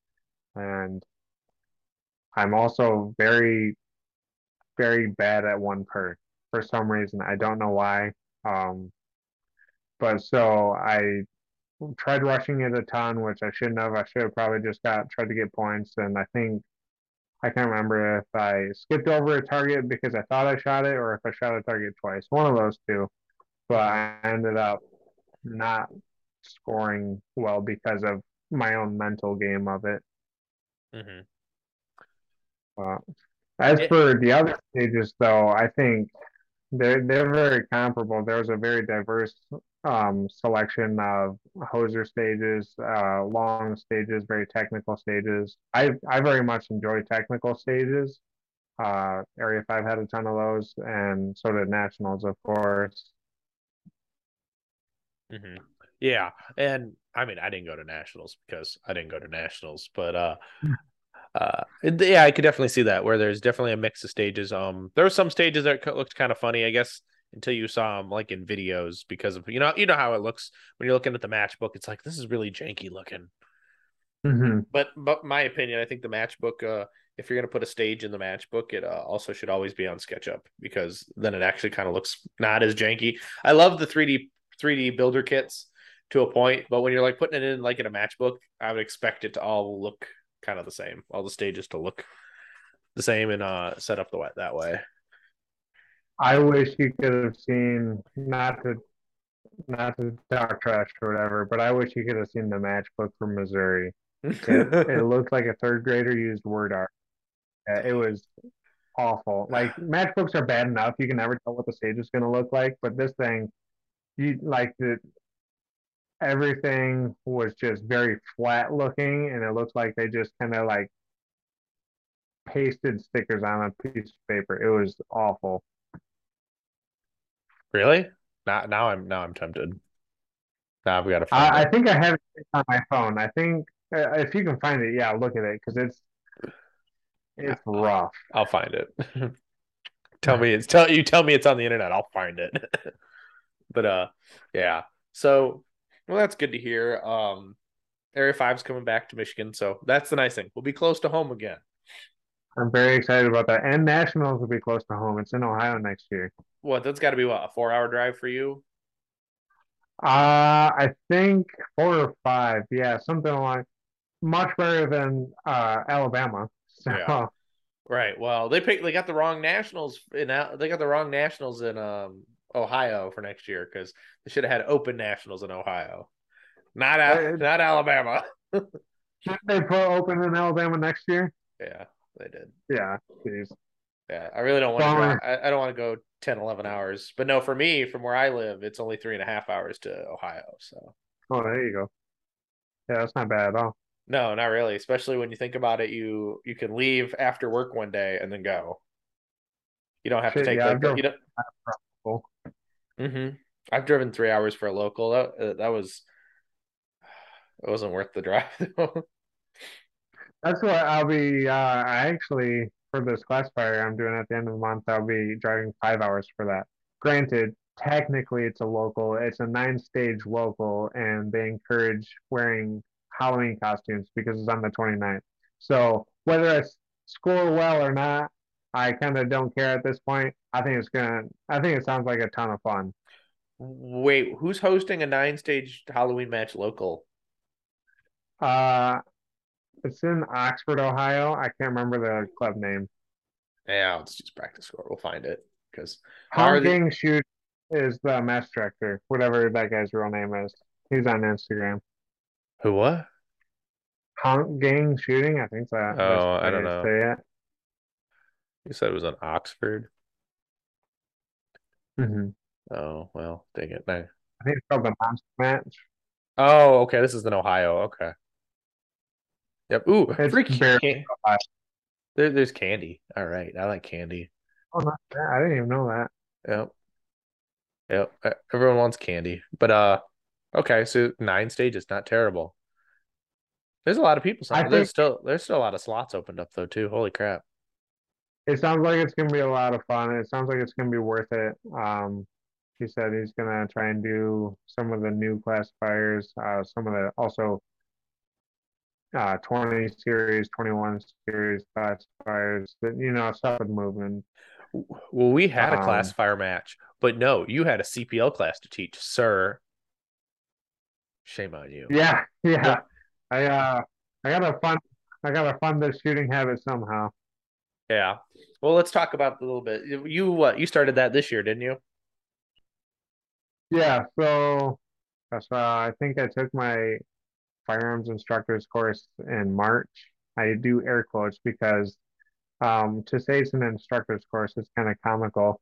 and I'm also very, very bad at one per for some reason. I don't know why. Um, but so I tried rushing it a ton, which I shouldn't have. I should have probably just got tried to get points, and I think I can't remember if I skipped over a target because I thought I shot it, or if I shot a target twice. One of those two. But I ended up not scoring well because of my own mental game of it. Mm-hmm. Uh, as it, for the other stages, though, I think they're they're very comparable. There's a very diverse um, selection of hoser stages, uh, long stages, very technical stages. I I very much enjoy technical stages. Uh, Area Five had a ton of those, and so did Nationals, of course. Mm-hmm. Yeah, and I mean, I didn't go to Nationals because I didn't go to Nationals, but uh, hmm uh yeah i could definitely see that where there's definitely a mix of stages. Um there were some stages that looked kind of funny i guess until you saw them like in videos because of you know you know how it looks when you're looking at the matchbook it's like this is really janky looking. Mm-hmm. but but my opinion i think the matchbook uh if you're going to put a stage in the matchbook it uh, also should always be on sketchup because then it actually kind of looks not as janky. I love the 3d 3d builder kits to a point but when you're like putting it in like in a matchbook i would expect it to all look kind of the same. All the stages to look the same and uh set up the way that way. I wish you could have seen not to not to talk trash or whatever, but I wish you could have seen the matchbook from Missouri. It, it looked like a third grader used word art. Uh, it was awful. Like matchbooks are bad enough; you can never tell what the stage is going to look like. But this thing, you like the everything was just very flat looking, and it looked like they just kind of like pasted stickers on a piece of paper. It was awful. Really? Now, now I'm now I'm tempted. Now I've got to find I, I think I have it on my phone. I think uh, if you can find it, yeah, look at it because it's it's rough. I'll find it. tell me it's tell you tell me it's on the internet. I'll find it. but uh, yeah. So well, that's good to hear. Um, Area Five's coming back to Michigan, so that's the nice thing. We'll be close to home again. I'm very excited about that. And Nationals will be close to home. It's in Ohio next year. What? That's got to be what a four-hour drive for you. Uh, I think four or five. Yeah, something like much better than uh Alabama. So Yeah. Right. Well, they picked. They got the wrong nationals in. They got the wrong nationals in um Ohio for next year because they should have had open nationals in Ohio, not Uh, not Alabama. should they put open in Alabama next year? Yeah, they did. Yeah, jeez. Yeah, I really don't want to. Bummer. I, I don't want to go 10, 11 hours. But no, for me, from where I live, it's only three and a half hours to Ohio. So Oh, there you go. Yeah, that's not bad at all. no, not really. Especially when you think about it, you you can leave after work one day and then go. You don't have to take yeah, like you don't. Mm-hmm. I've driven three hours for a local. That uh, that was it wasn't worth the drive. That's what I'll be. Uh, I actually for this classifier I'm doing at the end of the month, I'll be driving five hours for that. Granted, technically it's a local. It's a nine-stage local, and they encourage wearing Halloween costumes because it's on the 29th. So whether I score well or not, I kind of don't care at this point. I think it's gonna. I think it sounds like a ton of fun. Wait, who's hosting a nine stage Halloween match local? Uh, it's in Oxford, Ohio. I can't remember the club name. Yeah, let's just practice score. We'll find it because the- Shoot is the match director, whatever that guy's real name is. He's on Instagram. who what? Honk Gang Shooting, I think that. Oh, I don't know. Say it. You said it was in Oxford. Hmm Oh well, dang it. No. I think it's called the Monster Match. Oh, okay. This is in Ohio. Okay. Yep. Ooh, barely Can- there, there's candy. All right, I like candy. Oh, not that. I didn't even know that. Yep. Yep. Everyone wants candy, but uh, okay. So nine stages, not terrible. There's a lot of people. I signed. There's think- still there's still a lot of slots opened up though too. Holy crap. It sounds like it's gonna be a lot of fun. It sounds like it's gonna be worth it. Um, he said he's gonna try and do some of the new classifiers, uh, some of the also uh 20 series, 21 series classifiers, that you know, stuff with movement. Well, we had a Um, classifier match, but no, you had a CPL class to teach, sir. Shame on you. Yeah, yeah. Yeah. I uh I gotta fund I gotta fund this shooting habit somehow. Yeah. Well, let's talk about a little bit. You- what? You started that this year, didn't you? Yeah, so uh I think I took my firearms instructor's course in March. I do air quotes because um to say it's an instructor's course is kind of comical.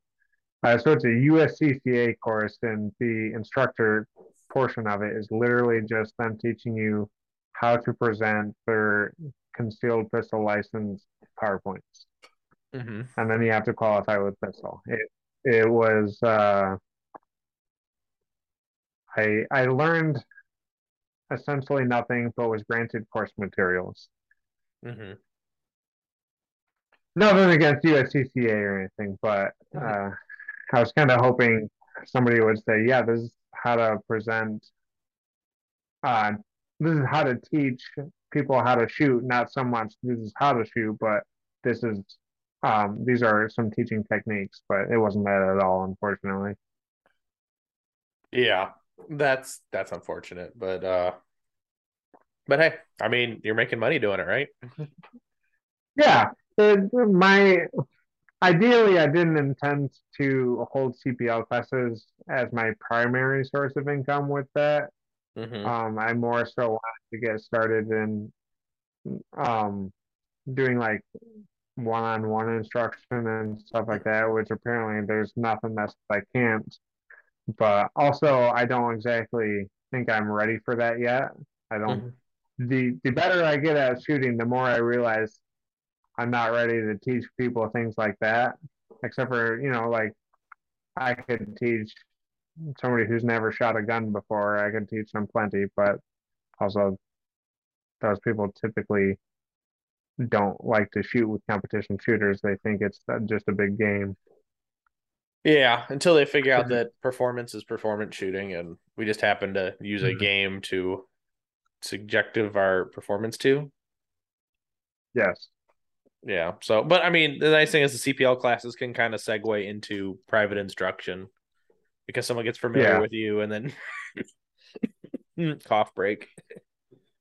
Uh, so it's a USCCA course, and the instructor portion of it is literally just them teaching you how to present their concealed pistol license PowerPoints. Mm-hmm. and then you have to qualify with pistol. It it was uh, I I learned essentially nothing, but was granted course materials. Mm-hmm. Nothing against USCCA or anything, but uh, I was kind of hoping somebody would say, "Yeah, this is how to present. Uh, this is how to teach people how to shoot. Not so much this is how to shoot, but this is um, these are some teaching techniques." But it wasn't that at all, unfortunately. Yeah, that's that's unfortunate, but uh, but hey, I mean, you're making money doing it, right? Yeah, it, my ideally, I didn't intend to hold CPL classes as my primary source of income with that. Mm-hmm. Um, I more so wanted to get started in um doing like one-on-one instruction and stuff like that, which apparently there's nothing that I can't. But also, I don't exactly think I'm ready for that yet. I don't. Mm-hmm. The the better I get at shooting, the more I realize I'm not ready to teach people things like that. Except for you know, like I could teach somebody who's never shot a gun before. I could teach them plenty, but also those people typically don't like to shoot with competition shooters. They think it's just a big game. Yeah, until they figure out that performance is performance shooting, and we just happen to use a mm-hmm. game to subjective our performance to. Yes. Yeah. So, but I mean, the nice thing is the CPL classes can kind of segue into private instruction because someone gets familiar yeah. with you and then cough break.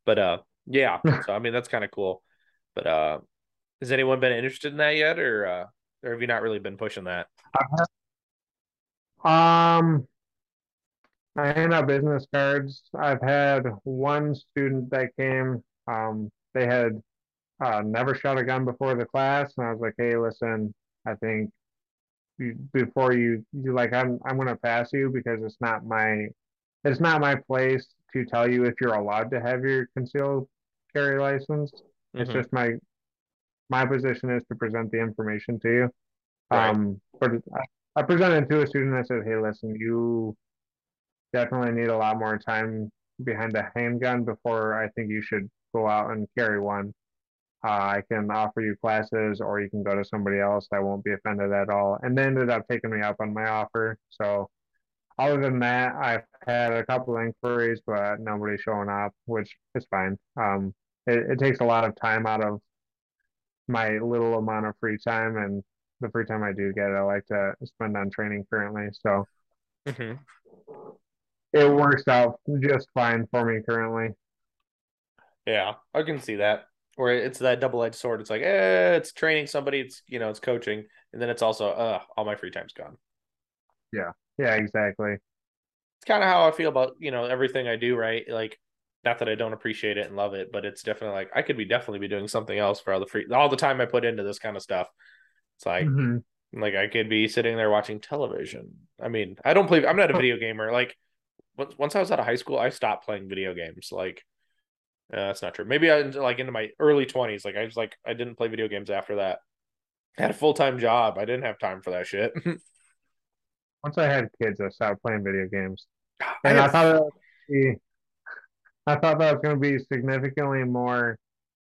But uh, yeah. So I mean, that's kind of cool. But uh, has anyone been interested in that yet, or uh, or have you not really been pushing that? Um, I hand out business cards. I've had one student that came. Um, they had uh, never shot a gun before the class, and I was like, "Hey, listen, I think before you, you like, I'm I'm gonna pass you because it's not my it's not my place to tell you if you're allowed to have your concealed carry license. It's mm-hmm. just my my position is to present the information to you. Right. Um, but I, I presented to a student. I said, "Hey, listen, you definitely need a lot more time behind a handgun before I think you should go out and carry one. Uh, I can offer you classes, or you can go to somebody else. I won't be offended at all." And they ended up taking me up on my offer. So, other than that, I've had a couple inquiries, but nobody's showing up, which is fine. Um, it, it takes a lot of time out of my little amount of free time and the free time I do get, I like to spend on training currently. So mm-hmm. it works out just fine for me currently. Yeah, I can see that. Or it's that double edged sword. It's like, eh, it's training somebody. It's you know, it's coaching, and then it's also, uh, all my free time's gone. Yeah, yeah, exactly. It's kind of how I feel about you know everything I do. Right, like not that I don't appreciate it and love it, but it's definitely like I could be definitely be doing something else for all the free all the time I put into this kind of stuff. It's like mm-hmm. like I could be sitting there watching television. I mean, I don't play. I'm not a video gamer. Like once I was out of high school, I stopped playing video games. Like uh, that's not true. Maybe I like into my early 20s. Like I was like I didn't play video games after that. I had a full time job. I didn't have time for that shit. once I had kids, I stopped playing video games, and I. I thought it would be I thought that was going to be significantly more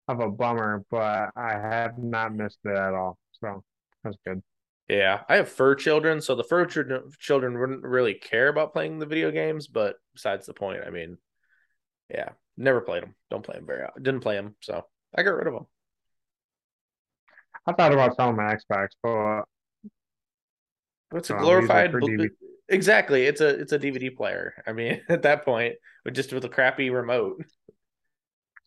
of a bummer, but I have not missed it at all. So that's good. Yeah, I have fur children, so the fur children wouldn't really care about playing the video games. But besides the point, I mean, yeah, never played them. Don't play them very. Didn't play them, so I got rid of them. I thought about selling my Xbox, but it's a glorified. Exactly. It's a it's a DVD player. I mean, at that point, with just with a crappy remote.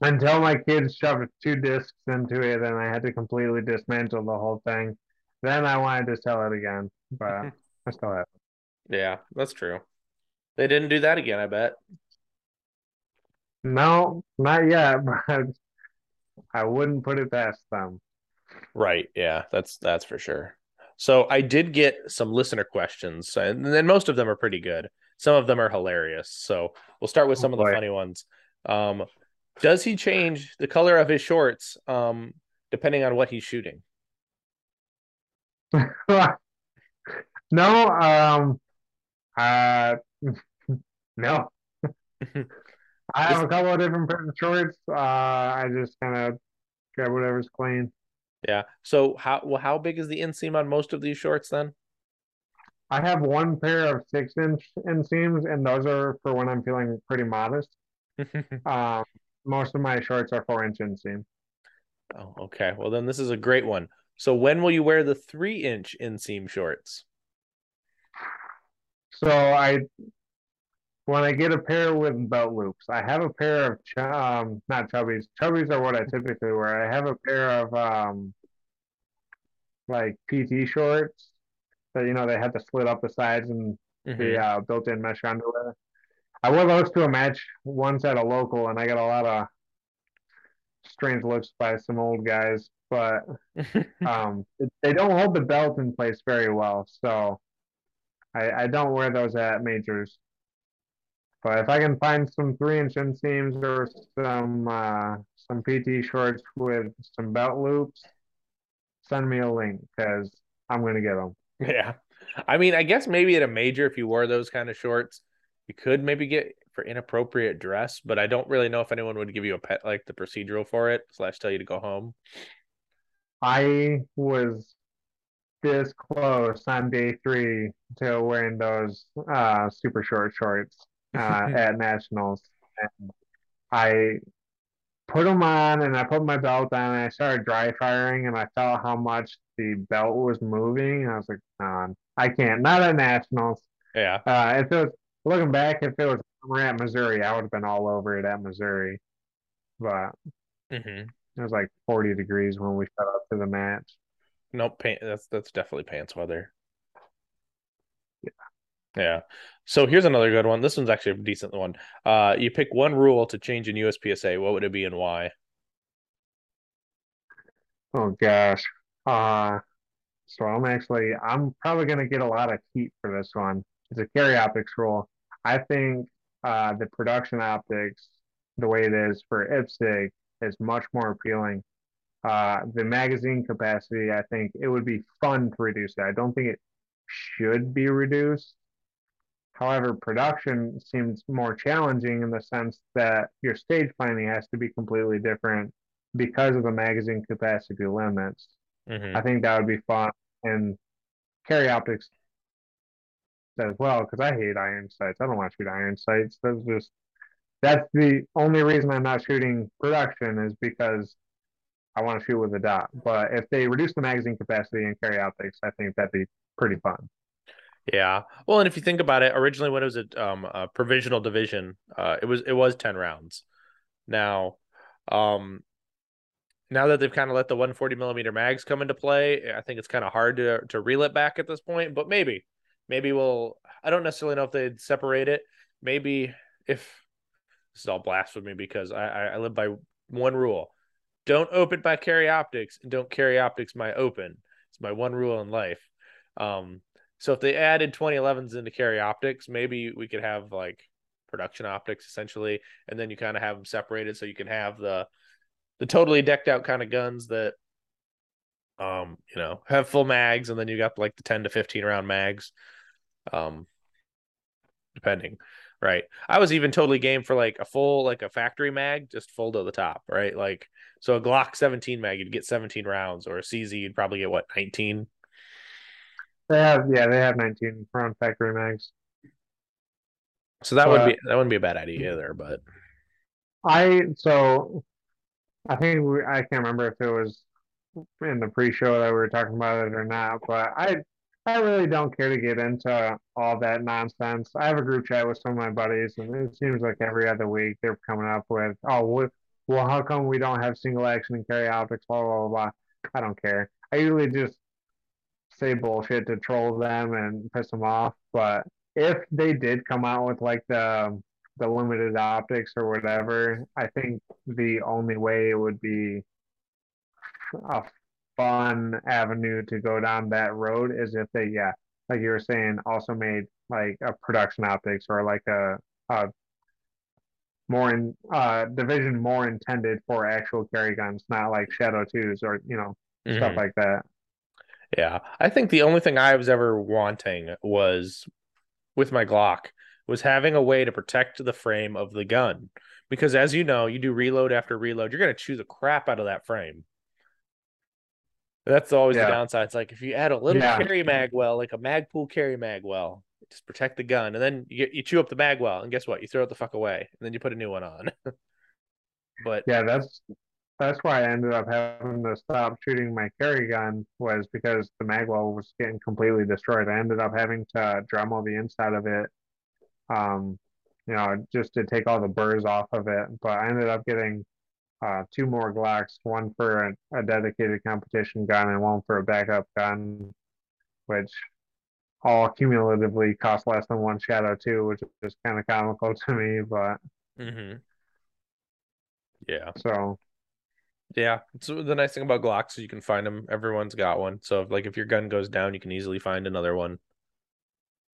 Until my kids shoved two discs into it, and I had to completely dismantle the whole thing. Then I wanted to sell it again, but I still have it. Yeah, that's true. They didn't do that again, I bet. No, not yet, but I wouldn't put it past them. Right. Yeah, that's that's for sure. So I did get some listener questions, and then most of them are pretty good. Some of them are hilarious. So we'll start with some oh, of the funny ones. Um, does he change the color of his shorts um, depending on what he's shooting? no, um, uh, no. I have a couple of different pairs of shorts. Uh, I just kind of grab whatever's clean. Yeah. So how well how big is the inseam on most of these shorts then? I have one pair of six inch inseams, and those are for when I'm feeling pretty modest. um, most of my shorts are four inch inseam. Oh, okay. Well, then this is a great one. So when will you wear the three inch inseam shorts? So I, when I get a pair with belt loops, I have a pair of um not chubbies. Chubbies are what I typically wear. I have a pair of um like PT shorts that you know they had to split up the sides and mm-hmm. the uh, built-in mesh underwear. I wore those to a match once at a local, and I got a lot of strange looks by some old guys, but um, they don't hold the belt in place very well. So I, I don't wear those at majors. But if I can find some three inch inseams or some uh, some PT shorts with some belt loops, send me a link because I'm gonna get them. Yeah, I mean, I guess maybe at a major, if you wore those kind of shorts, you could maybe get for inappropriate dress. But I don't really know if anyone would give you a pet like the procedural for it slash tell you to go home. I was this close on day three to wearing those uh, super short shorts uh, at nationals. And I put them on and I put my belt on and I started dry firing and I felt how much the belt was moving. I was like, no, I can't. Not at nationals. Yeah. Uh, if it was looking back, if it was summer at Missouri, I would have been all over it at Missouri. But mm-hmm. it was like 40 degrees when we shut up to the match. Nope, pant, that's that's definitely pants weather. Yeah. So here's another good one. This one's actually a decent one. Uh, you pick one rule to change in USPSA. What would it be and why? Oh gosh. Uh, so I'm actually I'm probably gonna get a lot of heat for this one. It's a carry optics rule. I think uh, the production optics, the way it is for IPSC, is much more appealing. Uh, the magazine capacity, I think it would be fun to reduce that. I don't think it should be reduced. However, production seems more challenging in the sense that your stage planning has to be completely different because of the magazine capacity limits. Mm-hmm. I think that would be fun and carry optics as well because I hate iron sights. I don't want to shoot iron sights. That's just that's the only reason I'm not shooting production is because I want to shoot with a dot. But if they reduce the magazine capacity and carry optics, I think that'd be pretty fun. Yeah. Well, and if you think about it, originally when it was a, um, a provisional division, uh, it was it was ten rounds. Now, um, now that they've kind of let the 140 millimeter mags come into play, I think it's kind of hard to to reel it back at this point. But maybe, maybe we'll. I don't necessarily know if they'd separate it. Maybe if this is all blasphemy because I I live by one rule: don't open by carry optics, and don't carry optics my open. It's my one rule in life. Um, so if they added 2011s into carry optics, maybe we could have like production optics essentially, and then you kind of have them separated so you can have the the totally decked out kind of guns that um you know have full mags, and then you got like the 10 to 15 round mags, um depending. Right. I was even totally game for like a full like a factory mag, just full to the top, right? Like so a Glock 17 mag, you'd get 17 rounds, or a CZ, you'd probably get what 19 they have, yeah, they have 19 round factory mags. So that but, would be that wouldn't be a bad idea either. But I so I think we, I can't remember if it was in the pre-show that we were talking about it or not. But I I really don't care to get into all that nonsense. I have a group chat with some of my buddies, and it seems like every other week they're coming up with, oh, well, how come we don't have single action and carry optics? Blah blah blah. I don't care. I usually just say bullshit to troll them and piss them off. But if they did come out with like the the limited optics or whatever, I think the only way it would be a fun avenue to go down that road is if they, yeah, like you were saying, also made like a production optics or like a, a more in uh division more intended for actual carry guns, not like Shadow twos or you know mm-hmm. stuff like that. Yeah, I think the only thing I was ever wanting was with my Glock was having a way to protect the frame of the gun because as you know, you do reload after reload, you're going to chew the crap out of that frame. That's always yeah. the downside. It's like if you add a little yeah. carry mag well, like a Magpul carry mag well, just protect the gun, and then you you chew up the mag well, and guess what? You throw it the fuck away, and then you put a new one on. but yeah, that's that's why I ended up having to stop shooting my carry gun was because the magwell was getting completely destroyed. I ended up having to Dremel the inside of it, um, you know, just to take all the burrs off of it. But I ended up getting uh, two more Glocks, one for a, a, dedicated competition gun and one for a backup gun, which all cumulatively cost less than one Shadow 2, which is kind of comical to me. But mm-hmm. yeah, so Yeah, so the nice thing about Glocks is you can find them. Everyone's got one, so if, like if your gun goes down, you can easily find another one.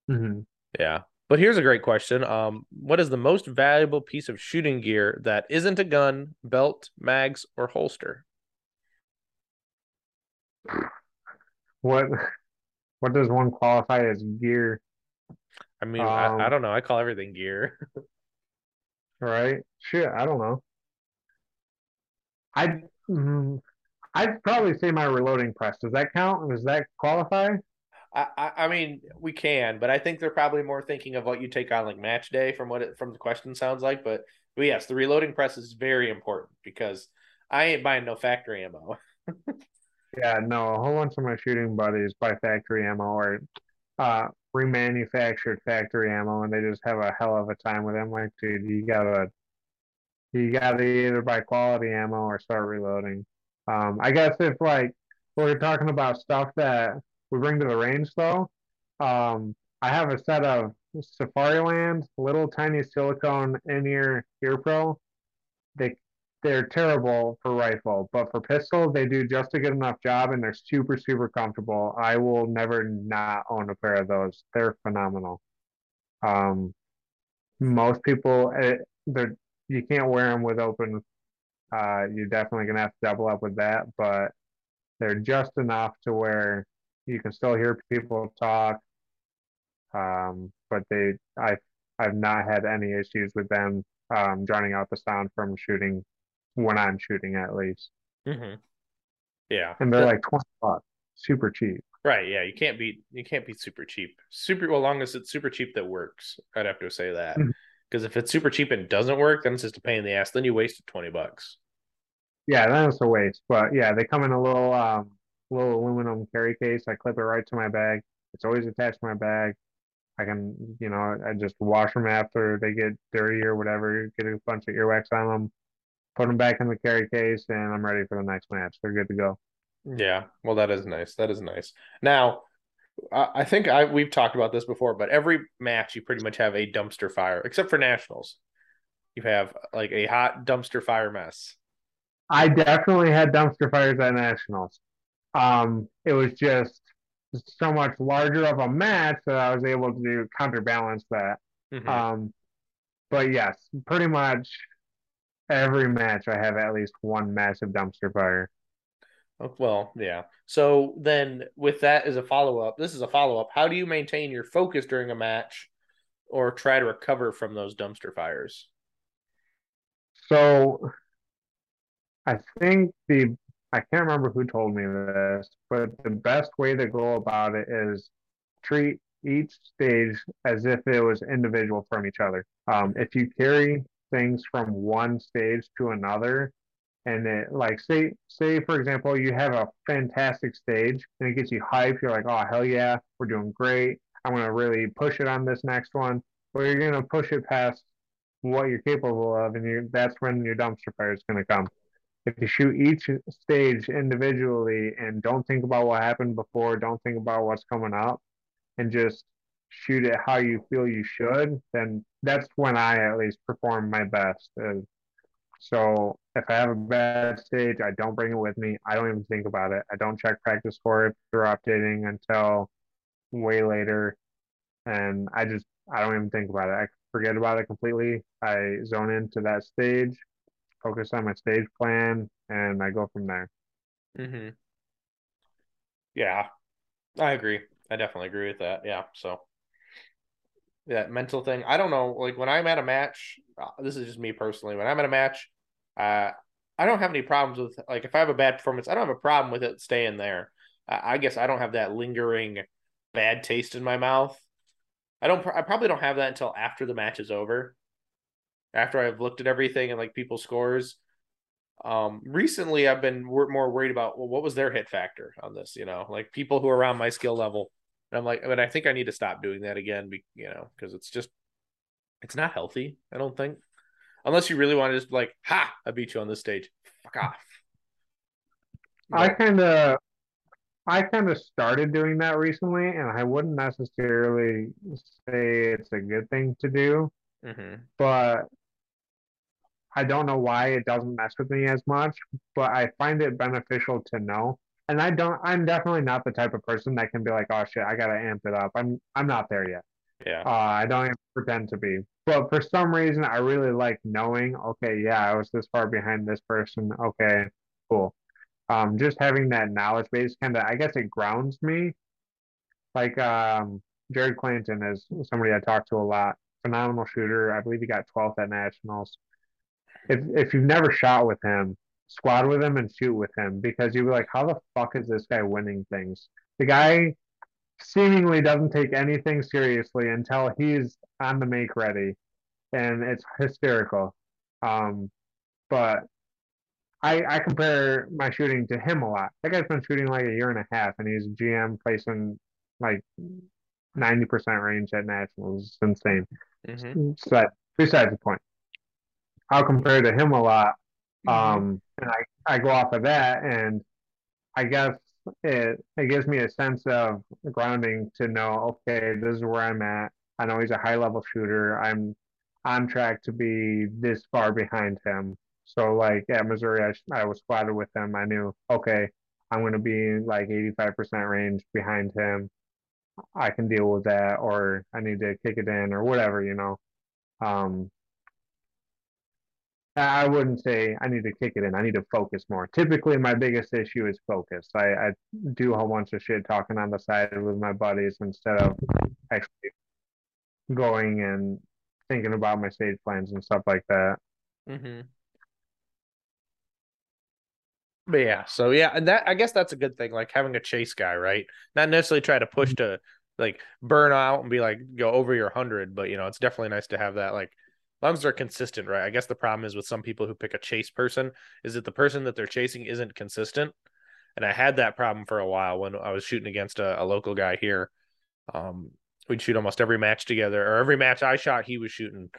Mm-hmm. Yeah, but here's a great question. Um, what is the most valuable piece of shooting gear that isn't a gun, belt, mags, or holster? What what does one qualify as gear? I mean, um, I, I um, don't know. I call everything gear. right? Shit, I don't know. I mm, I'd probably say my reloading press. Does that count? Does that qualify? I, I mean, we can, but I think they're probably more thinking of what you take on like match day from what it from the question sounds like. But, but yes, the reloading press is very important because I ain't buying no factory ammo. yeah, no, a whole bunch of my shooting buddies buy factory ammo or uh, remanufactured factory ammo, and they just have a hell of a time with them. Like, dude, you gotta you gotta either buy quality ammo or start reloading. Um, I guess if like we're talking about stuff that we bring to the range though, um, I have a set of Safariland little tiny silicone in-ear ear pro. They they're terrible for rifle, but for pistol they do just a good enough job, and they're super super comfortable. I will never not own a pair of those. They're phenomenal. Um, most people, it, eh, they're you can't wear them with open. Uh, you're definitely gonna have to double up with that, but they're just enough to where you can still hear people talk. Um, but they, I, I've not had any issues with them um, drowning out the sound from shooting when I'm shooting, at least. Mm-hmm. Yeah, and they're like twenty bucks, super cheap. Right. Yeah, you can't beat you can't beat super cheap. Super well, long as it's super cheap that works. I'd have to say that. Because if it's super cheap and doesn't work, then it's just a pain in the ass. Then you wasted twenty bucks. Yeah, then it's a waste. But yeah, they come in a little um little aluminum carry case. I clip it right to my bag. It's always attached to my bag. I can, you know, I just wash them after they get dirty or whatever. Get a bunch of earwax on them, put them back in the carry case, and I'm ready for the next match. They're good to go. Yeah, well, that is nice. That is nice. Now, I think I we've talked about this before, but every match you pretty much have a dumpster fire, except for nationals. You have like a hot dumpster fire mess. I definitely had dumpster fires at nationals. Um, it was just so much larger of a match that I was able to counterbalance that. Mm-hmm. Um, but yes, pretty much every match I have at least one massive dumpster fire. Oh, well, yeah. So then, with that as a follow up, this is a follow up. How do you maintain your focus during a match, or try to recover from those dumpster fires? So, I think the I can't remember who told me this, but the best way to go about it is treat each stage as if it was individual from each other. Um, if you carry things from one stage to another, and it like say say for example you have a fantastic stage and it gets you hyped. You're like oh hell yeah we're doing great. I'm going to really push it on this next one. Or you're going to push it past what you're capable of and you that's when your dumpster fire is going to come. If you shoot each stage individually and don't think about what happened before don't think about what's coming up and just shoot it how you feel you should then that's when i at least perform my best. And so if I have a bad stage, I don't bring it with me. I don't even think about it. I don't check practice score if they're updating until way later. And I just I don't even think about it. I forget about it completely. I zone into that stage, focus on my stage plan, and I go from there. Mm-hmm. Yeah, I agree. I definitely agree with that. Yeah. So that mental thing. I don't know. Like when I'm at a match, uh, this is just me personally. When I'm at a match, uh, I don't have any problems with like if I have a bad performance, I don't have a problem with it staying there. Uh, I guess I don't have that lingering bad taste in my mouth. I don't. I probably don't have that until after the match is over, after I've looked at everything and like people's scores. Um, recently, I've been more worried about well, what was their hit factor on this? You know, like people who are around my skill level. And I'm like, but I think I need to stop doing that again. Be You know, because it's just, it's not healthy. I don't think unless you really want to just be like, ha, I beat you on this stage. Fuck off. I kind of, I kind of started doing that recently, and I wouldn't necessarily say it's a good thing to do, mm-hmm. but I don't know why it doesn't mess with me as much, but I find it beneficial to know. And I don't I'm definitely not the type of person that can be like, oh shit, I gotta amp it up. I'm I'm not there yet. Yeah. Uh, I don't even pretend to be. But for some reason I really like knowing, okay, yeah, I was this far behind this person. Okay, cool. Um, just having that knowledge base kind of I guess it grounds me. Like um Jared Clanton is somebody I talk to a lot. Phenomenal shooter. I believe he got 12th at nationals. If if you've never shot with him, squad with him and shoot with him because you'll be like, how the fuck is this guy winning things? The guy seemingly doesn't take anything seriously until he's on the make ready, and it's hysterical. Um, but I I compare my shooting to him a lot. That guy's been shooting like a year and a half, and he's GM placing like ninety percent range at nationals. It's insane. Mm-hmm. So besides the point. I'll compare to him a lot. Mm-hmm. Um, and I, I go off of that and I guess it it gives me a sense of grounding to know, okay, this is where I'm at. I know he's a high level shooter. I'm on track to be this far behind him. So like at Missouri, I, I was squatted with him. I knew, okay, I'm going to be like 85% range behind him. I can deal with that, or I need to kick it in, or whatever, you know. Um, I wouldn't say I need to kick it in. I need to focus more. Typically, my biggest issue is focus. I, I do a whole bunch of shit talking on the side with my buddies instead of actually going and thinking about my stage plans and stuff like that. Mm-hmm. But yeah, so yeah, and that I guess that's a good thing, like having a chase guy, right? Not necessarily try to push mm-hmm. to like burn out and be like go over your hundred, but you know, it's definitely nice to have that like long as they're consistent, right? I guess the problem is with some people who pick a chase person is that the person that they're chasing isn't consistent. And I had that problem for a while when I was shooting against a, a local guy here. Um, we'd shoot almost every match together, or every match I shot, he was shooting.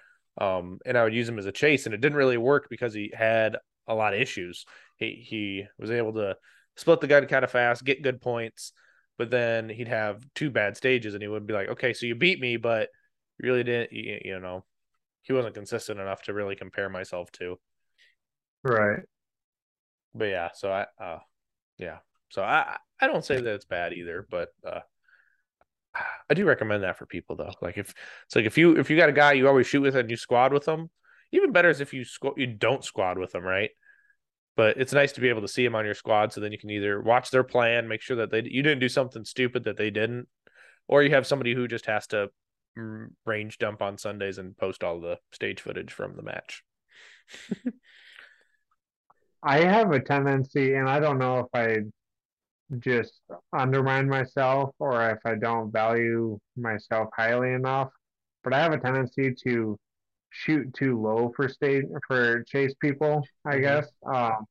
Um, and I would use him as a chase, and it didn't really work because he had a lot of issues. He he was able to split the gun kind of fast, get good points, but then he'd have two bad stages, and he would be like, "Okay, so you beat me, but really didn't, you, you know, he wasn't consistent enough to really compare myself to. Right. But yeah, so I uh yeah. So I I don't say that it's bad either, but uh I do recommend that for people though. Like if it's like if you if you got a guy you always shoot with and you squad with them, even better is if you squ- you don't squad with them, right? But it's nice to be able to see them on your squad so then you can either watch their plan, make sure that they you didn't do something stupid that they didn't, or you have somebody who just has to range dump on Sundays and post all the stage footage from the match. I have a tendency, and I don't know if I just undermine myself or if I don't value myself highly enough, but I have a tendency to shoot too low for state for chase people, I mm-hmm. guess. Um,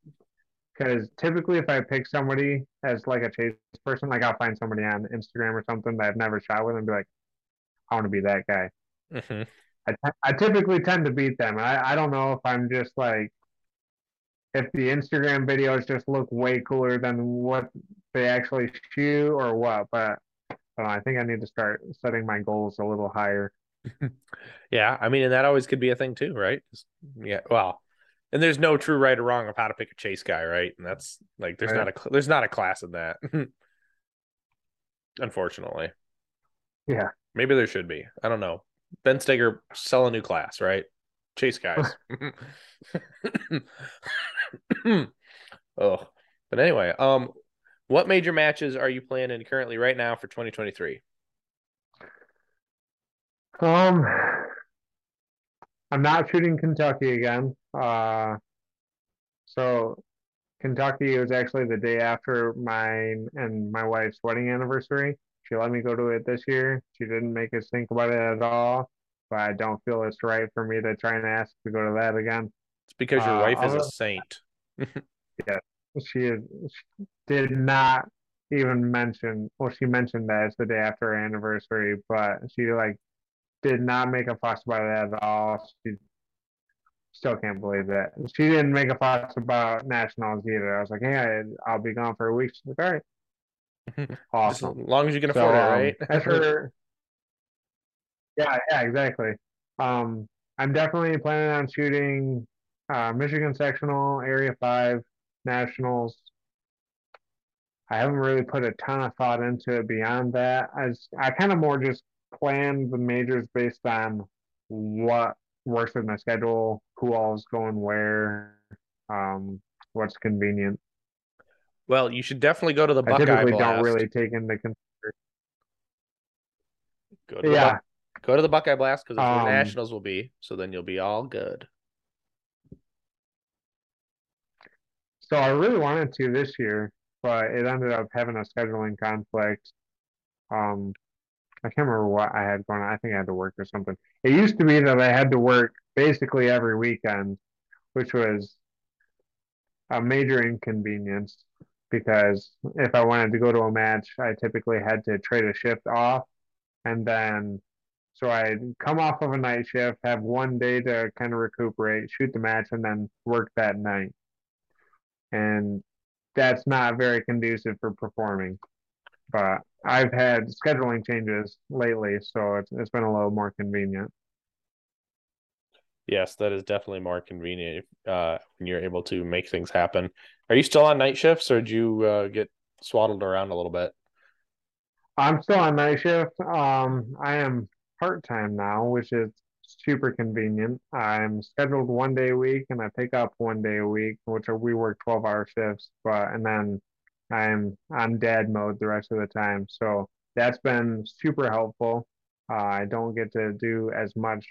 because typically, if I pick somebody as like a chase person, like I'll find somebody on Instagram or something that I've never shot with and be like, I want to be that guy. Mm-hmm. I, I typically tend to beat them. I, I don't know if I'm just like, if the Instagram videos just look way cooler than what they actually shoot or what, but I, I think I need to start setting my goals a little higher. yeah, I mean, and that always could be a thing too, right? Yeah, well, and there's no true right or wrong of how to pick a chase guy, right? And that's like there's right. not a there's not a class in that, unfortunately. Yeah. Maybe there should be. I don't know. Ben Stoeger sell a new class, right? Chase guys. oh, but anyway, um, what major matches are you planning currently right now for 2023? Um, I'm not shooting Kentucky again. Uh, so Kentucky was actually the day after mine and my wife's wedding anniversary. She let me go to it this year. She didn't make us think about it at all. But I don't feel it's right for me to try and ask to go to that again. It's because your uh, wife is a saint. yeah, she, is, she did not even mention. Well, she mentioned that it's the day after her anniversary, but she like did not make a fuss about it at all. She still can't believe that she didn't make a fuss about nationals either. I was like, hey, I'll be gone for a week. She's like, all right. awesome. as long as you can afford so, it, right? Um, as for, yeah, yeah, exactly. Um, I'm definitely planning on shooting uh, Michigan sectional, Area Five, nationals. I haven't really put a ton of thought into it beyond that. As I kind of more just plan the majors based on what works with my schedule, who all is going where, um, what's convenient. Well, you should definitely go to the I Buckeye typically Blast. don't really take into consideration. Go to the Yeah, Buck- go to the Buckeye Blast because Um, nationals will be. So then you'll be all good. so I really wanted to this year, but it ended up having a scheduling conflict. Um, I can't remember what I had going on. I think I had to work or something. It used to be that I had to work basically every weekend, which was a major inconvenience because if I wanted to go to a match, I typically had to trade a shift off. And then, so I'd come off of a night shift, have one day to kind of recuperate, shoot the match, and then work that night. And that's not very conducive for performing. But I've had scheduling changes lately, so it's, it's been a little more convenient. Yes, that is definitely more convenient uh, when you're able to make things happen. Are you still on night shifts, or did you uh, get swaddled around a little bit? I'm still on night shift. Um, I am part-time now, which is super convenient. I'm scheduled one day a week and I pick up one day a week, which are, we work 12 hour shifts, but and then I'm on dad mode the rest of the time. So that's been super helpful. Uh, I don't get to do as much.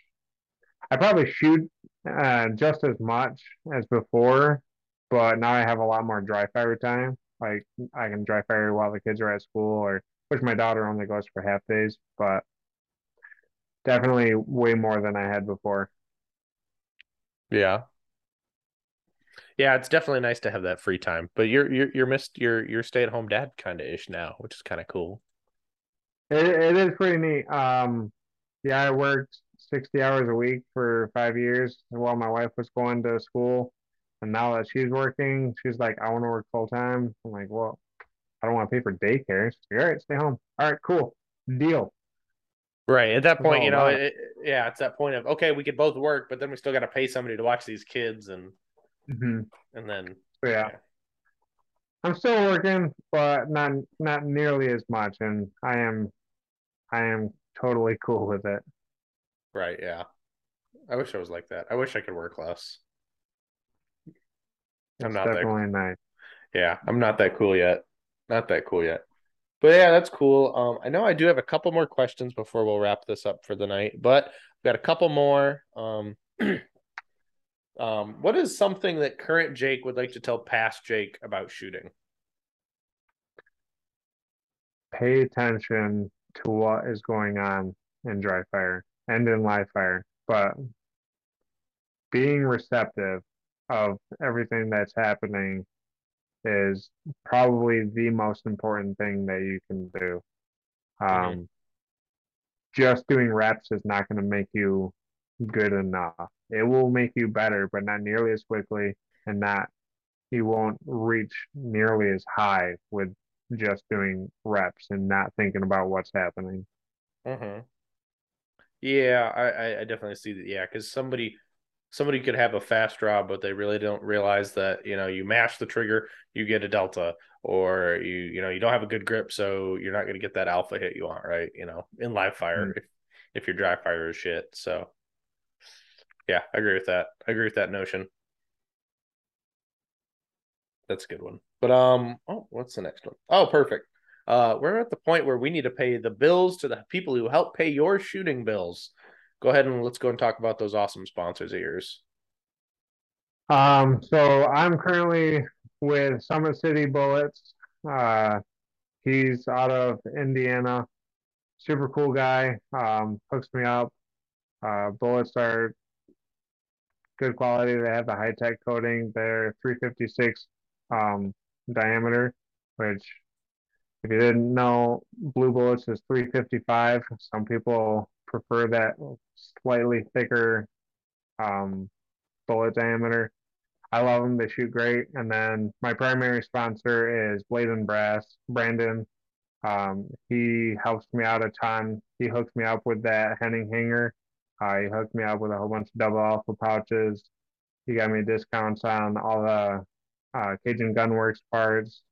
I probably shoot uh, just as much as before, but now I have a lot more dry fire time. Like I can dry fire while the kids are at school or which my daughter only goes for half days, but definitely way more than I had before. Yeah. Yeah, it's definitely nice to have that free time. But you're you're you're missed you're you're stay at home dad kind of ish now, which is kind of cool. It, it is pretty neat. Um, yeah, I worked 60 hours a week for five years while my wife was going to school. And now that she's working, she's like, I want to work full time. I'm like, well, I don't want to pay for daycare. She's like, all right, stay home. All right, cool. Deal. Right. At that point, you know, it. yeah, it's that point of okay, we could both work, but then we still got to pay somebody to watch these kids, and hmm and then So yeah, I'm still working, but not not nearly as much, and I am I am totally cool with it. Right, yeah. I wish I was like that. I wish I could work less. I'm It's not that definitely nice. Yeah, I'm not that cool yet. Not that cool yet. But yeah, that's cool. Um, I know I do have a couple more questions before we'll wrap this up for the night, but I've got a couple more. Um, um, what is something that current Jake would like to tell past Jake about shooting? Pay attention to what is going on in dry fire and in live fire, but being receptive of everything that's happening is probably the most important thing that you can do. Um, Mhm. just doing reps is not going to make you good enough. It will make you better, but not nearly as quickly, and not you won't reach nearly as high with just doing reps and not thinking about what's happening. Mm-hmm. Yeah, I, I- definitely see that. Yeah, because somebody somebody could have a fast draw, but they really don't realize that you know you mash the trigger, you get a delta, or you you know you don't have a good grip, so you're not going to get that alpha hit you want, right? You know, in live fire, if if your dry fire is shit. So, yeah, I agree with that. I agree with that notion. That's a good one. But um, oh, what's the next one? Oh, perfect. Uh, we're at the point where we need to pay the bills to the people who help pay your shooting bills. Go ahead and let's go and talk about those awesome sponsors of yours. Um, so I'm currently with Summit City Bullets. Uh, he's out of Indiana. Super cool guy. Um, hooks me up. Uh, bullets are good quality. They have the high tech coating. They're 356 um, diameter, which, if you didn't know, blue bullets is 355. Some people prefer that slightly thicker um, bullet diameter. I love them. They shoot great. And then my primary sponsor is Blade and Brass, Brandon. Um, he helps me out a ton. He hooked me up with that Henning hanger. Uh, he hooked me up with a whole bunch of double alpha pouches. he got me discounts on all the uh, Cajun Gunworks parts.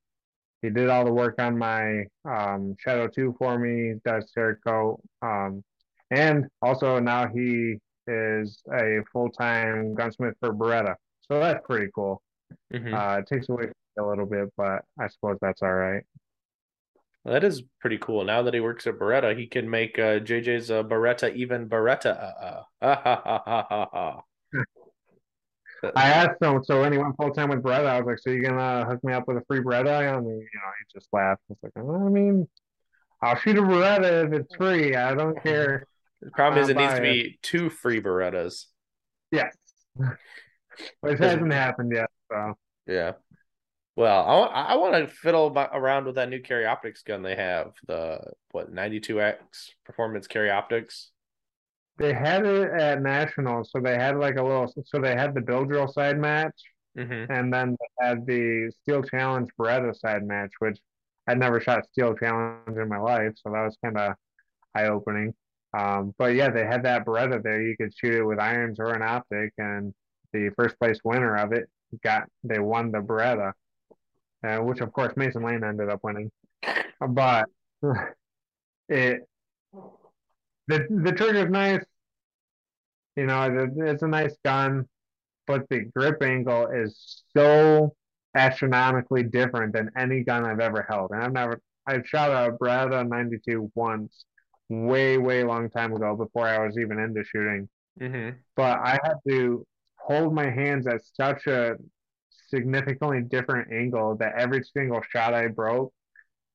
He did all the work on my um, Shadow 2 for me, does Cerakote. Um, and also now he is a full time gunsmith for Beretta. So that's pretty cool. Mm-hmm. Uh, it takes away a little bit, but I suppose that's all right. Well, that is pretty cool. Now that he works at Beretta, he can make uh, JJ's uh, Beretta even Beretta. Uh, I asked him, so when he went full time with Beretta, I was like, "So you gonna hook me up with a free Beretta?" And you know, he just laughed. I was like, well, "I mean, I'll shoot a Beretta if it's free. I don't care." The problem is, it needs to be two free Berettas. Yes, which hasn't happened yet. So yeah. Well, I, I want to fiddle around with that new carry optics gun they have. The what 92x performance carry optics. They had it at nationals, so they had like a little. So they had the Bill Drill side match, mm-hmm. and then they had the Steel Challenge Beretta side match, which I'd never shot Steel Challenge in my life, so that was kind of eye opening. Um, but yeah, they had that Beretta there. You could shoot it with irons or an optic, and the first place winner of it got they won the Beretta, uh, which of course Mason Lane ended up winning. But it the the trigger's nice. You know, it's a nice gun, but the grip angle is so astronomically different than any gun I've ever held. And I've never I've shot a Beretta 92 once, way way long time ago before I was even into shooting. Mm-hmm. But I had to hold my hands at such a significantly different angle that every single shot I broke,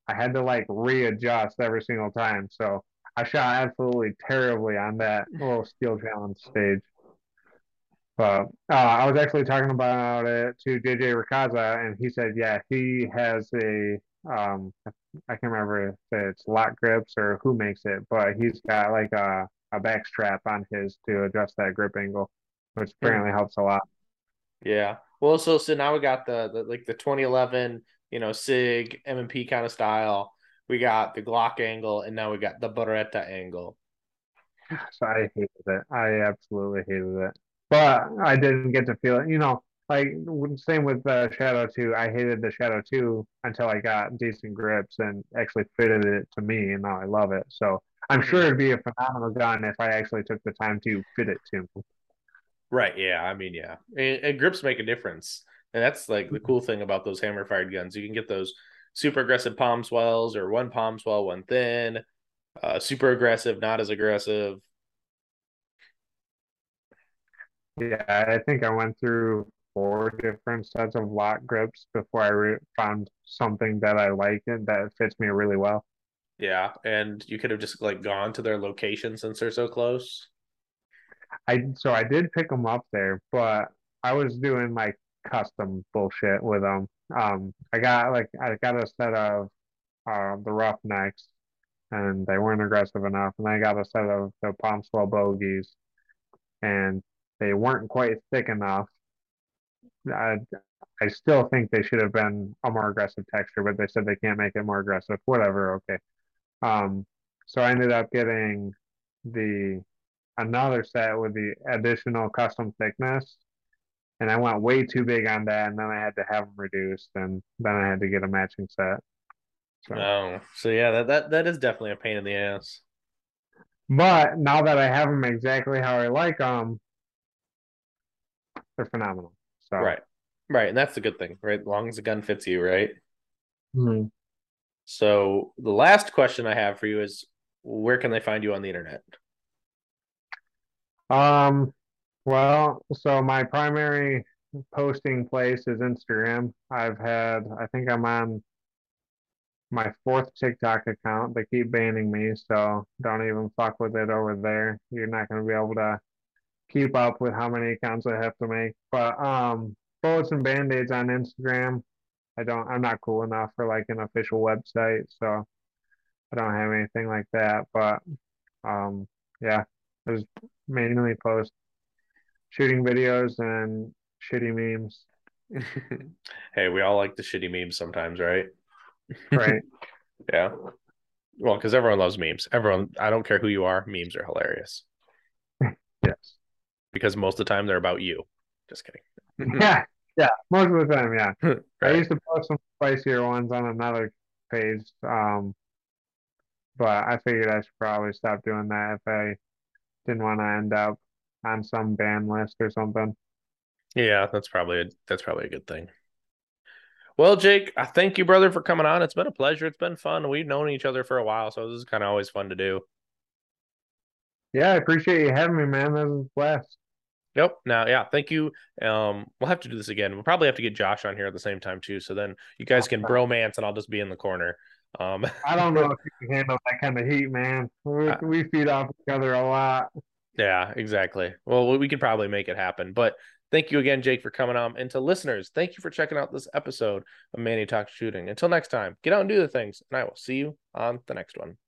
I had to like readjust every single time. So I shot absolutely terribly on that little steel challenge stage. But uh, I was actually talking about it to JJ Racaza, and he said, yeah, he has a um, I can't remember if it's LOK grips or who makes it, but he's got like a, a back strap on his to adjust that grip angle, which apparently helps a lot. Yeah. Well, so so now we got the, the like the 2011, you know, Sig M&P kind of style we got the Glock angle, and now we got the Beretta angle. So I hated it. I absolutely hated it. But I didn't get to feel it. You know, like same with the uh, Shadow 2. I hated the Shadow 2 until I got decent grips and actually fitted it to me, and now I love it. So I'm sure it'd be a phenomenal gun if I actually took the time to fit it to me. Right. Yeah. I mean, yeah. And, and grips make a difference. And that's like the cool thing about those hammer fired guns. You can get those super aggressive palm swells or one palm swell, one thin, uh, super aggressive, not as aggressive. Yeah, I think I went through four different sets of LOK grips before I re- found something that I like and that fits me really well. Yeah, and you could have just like gone to their location since they're so close. I so I did pick them up there, but I was doing like custom bullshit with them. Um, I got like I got a set of uh, the Roughnecks, and they weren't aggressive enough, and I got a set of the Palm Swell Bogies, and they weren't quite thick enough. I I still think they should have been a more aggressive texture, but they said they can't make it more aggressive. Whatever, okay. Um, so I ended up getting the another set with the additional custom thickness and I went way too big on that, and then I had to have them reduced, and then I had to get a matching set. So. Oh, so yeah, that, that that is definitely a pain in the ass. But now that I have them exactly how I like them, they're phenomenal. So right, right, and that's the good thing, right? As long as the gun fits you, right? Mm-hmm. So the last question I have for you is, where can they find you on the internet? Um, well, so my primary posting place is Instagram. I've had, I think I'm on my fourth TikTok account. They keep banning me, so don't even fuck with it over there. You're not going to be able to keep up with how many accounts I have to make. But um, bullets and band-aids on Instagram. I don't. I'm not cool enough for like an official website, so I don't have anything like that. But um, yeah, I just mainly post shooting videos and shitty memes. hey, we all like the shitty memes sometimes, right? Right. yeah. Well, because everyone loves memes. Everyone, I don't care who you are, memes are hilarious. yes. Because most of the time they're about you. Just kidding. yeah, yeah, most of the time, yeah. I used to post some spicier ones on another page, um, but I figured I should probably stop doing that if I didn't want to end up on some ban list or something. Yeah, that's probably a, that's probably a good thing. Well, Jake, I thank you, brother, for coming on. It's been a pleasure. It's been fun. We've known each other for a while, so this is kind of always fun to do. Yeah, I appreciate you having me, man. This was a blast. Yep. Now, yeah, thank you. Um, we'll have to do this again. We'll probably have to get Josh on here at the same time too. So then you guys can bromance, and I'll just be in the corner. Um, I don't know if you can handle that kind of heat, man. We, Uh, we feed off each other a lot. Yeah, exactly. Well, we could probably make it happen. But thank you again, Jake, for coming on. And to listeners, thank you for checking out this episode of Manny Talk Shooting. Until next time, get out and do the things, and I will see you on the next one.